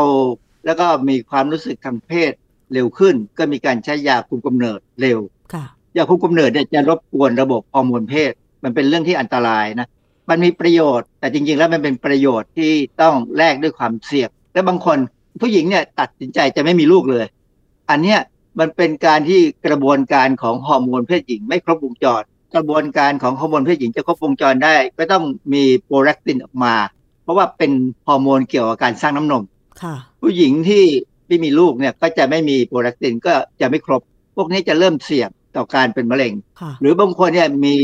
แล้วก็มีความรู้สึกทางเพศเร็วขึ้น ก็มีการใช้ยาคุมกำเนิดเร็วค่ะยาคุมกำเนิดเนี่ยจะรบกวนระบบฮอร์โมนเพศ มันเป็นเรื่องที่อันตรายนะ มันมีประโยชน์ แต่จริงๆ แล้วมันเป็นประโยชน์ที่ต้องแลกด้วยความเสี่ยงและบางคนผู้หญิงเนี่ยตัดสินใจจะไม่มีลูกเลย อันเนี้ย มันเป็นการที่กระบวนการของฮอร์โมนเพศหญิงไม่ครบวงจร กระบวนการของฮอร์โมนเพศหญิงจะครบวงจรได้ ก็ต้องมีโปรแลคตินออกมา เพราะว่าเป็นฮอร์โมนเกี่ยวกับการสร้างน้ำนมค่ะผู้หญิงที่ไม่มีลูกเนี่ยก็จะไม่มีโปรแลคตินก็จะไม่ครบ พวกนี้จะเริ่มเสี่ยงต่อการเป็นมะเร็งค่ะหรือบางคนเนี่ยมี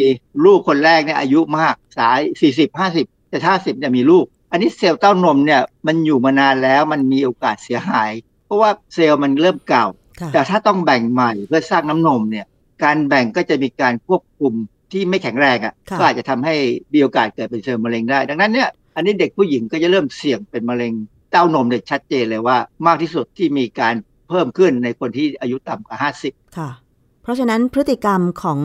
ลูกคนแรกเนี่ยอายุมากสายสี่สิบห้าสิบแต่ห้าสิบเนี่ยมีลูก อันนี้เซลล์เต้านมเนี่ยมันอยู่มานานแล้วมันมีโอกาสเสียหาย เพราะว่าเซลล์มันเริ่มเก่าค่ะ แต่ถ้าต้องแบ่งใหม่เพื่อสร้างน้ำนมเนี่ย การแบ่งก็จะมีการควบคุมที่ไม่แข็งแรงอะ่ะค่ะก็อาจจะทำให้มีโอกาสเกิดเป็นเซลล์มะเร็งได้ ดังนั้นเนี่ยอันนี้เด็กผู้หญิงก็จะเริ่มเสี่ยงเป็นมะเร็งเต้านมเนี่ยชัดเจนเลยว่ามากที่สุดที่มีการเพิ่มขึ้นในคนที่อายุต่ำกว่าห้าสิบค่ะ เพราะฉะนั้นพฤติกรรมของ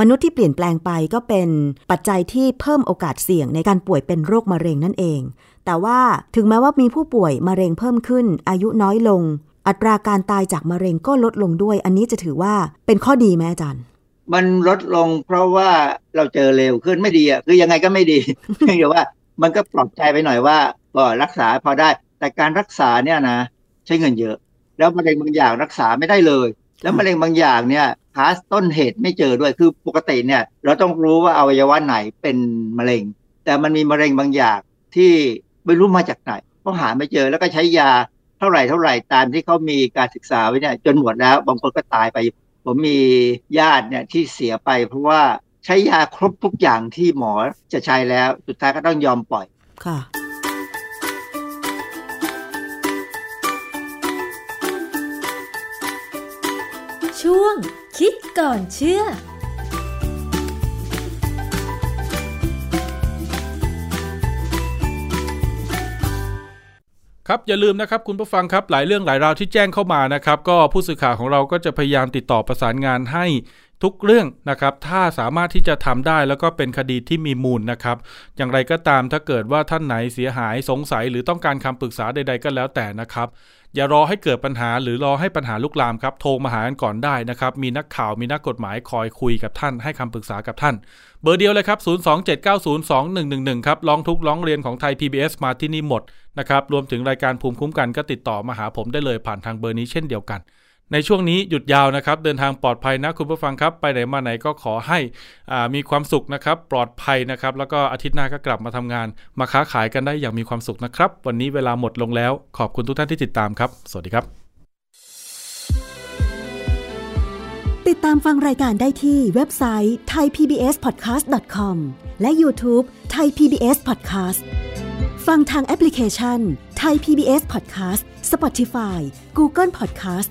มนุษย์ที่เปลี่ยนแปลงไปก็เป็นปัจจัยที่เพิ่มโอกาสเสี่ยงในการป่วยเป็นโรคมะเร็งนั่นเอง แต่ว่าถึงแม้ว่ามีผู้ป่วยมะเร็งเพิ่มขึ้น อายุน้อยลง อัตราการตายจากมะเร็งก็ลดลงด้วย อันนี้จะถือว่าเป็นข้อดีไหมอาจารย์ มันลดลงเพราะว่าเราเจอเร็วขึ้นไม่ดีอะคือยังไงก็ไม่ดีเพียงแต่ว่ามันก็ปลอบใจไปหน่อยว่าก็รักษาพอได้ แต่การรักษาเนี่ยนะใช้เงินเยอะ แล้วมะเร็งบางอย่างรักษาไม่ได้เลย แล้วมะเร็งบางอย่างเนี่ยหาต้นเหตุไม่เจอด้วยคือปกติเนี่ยเราต้องรู้ว่าอวัยวะไหนเป็นมะเร็ง แต่มันมีมะเร็งบางอย่างที่ไม่รู้มาจากไหนเพราะหาไม่เจอแล้วก็ใช้ยา ท่าไหร่เท่าไหร่ตามที่เขามีการศึกษาไว้เนี่ยจนหมดแล้วบางคนก็ตายไป ผมมีญาติเนี่ยที่เสียไป เพราะว่าใช้ยาครบทุกอย่างที่หมอจะใช้แล้ว สุดท้ายก็ต้องยอมปล่อยค่ะชช่วงคิดก่อนเชื่อ ครับอย่าลืมนะครับคุณผู้ฟังครับหลายเรื่องหลายราวที่แจ้งเข้ามานะครับ ก็ผู้สื่อข่าวของเราก็จะพยายามติดต่อประสานงานให้ทุกเรื่องนะครับ ถ้าสามารถที่จะทำได้แล้วก็เป็นคดีที่มีมูลนะครับ อย่างไรก็ตามถ้าเกิดว่าท่านไหนเสียหายสงสัย หรือต้องการคำปรึกษาใด ๆ ก็แล้วแต่นะครับ อย่ารอให้เกิดปัญหาหรือรอให้ปัญหาลุกลามครับโทรมาหากันก่อนได้นะครับมีนักข่าวมีนักกฎหมายคอยคุยกับท่านให้คำปรึกษากับท่าน เบอร์เดียวเลยครับ 027902111 ครับร้องทุกข์ร้องเรียนของไทย PBS มาที่นี่หมดนะครับรวมถึงรายการภูมิคุ้มกันก็ติดต่อมาหาผมได้เลยผ่านทางเบอร์นี้เช่นเดียวกัน ในช่วงนี้หยุดยาวนะครับ เดินทางปลอดภัยนะคุณผู้ฟังครับ ไปไหนมาไหนก็ขอให้มีความสุขนะครับ ปลอดภัยนะครับ แล้วก็อาทิตย์หน้าก็กลับมาทำงาน มาค้าขายกันได้อย่างมีความสุขนะครับ วันนี้เวลาหมดลงแล้ว ขอบคุณทุกท่านที่ติดตามครับ สวัสดีครับ ติดตามฟังรายการได้ที่เว็บไซต์ thaipbspodcast.com และ YouTube Thai PBS Podcast ฟังทางแอปพลิเคชัน Thai PBS Podcast Spotify Google Podcast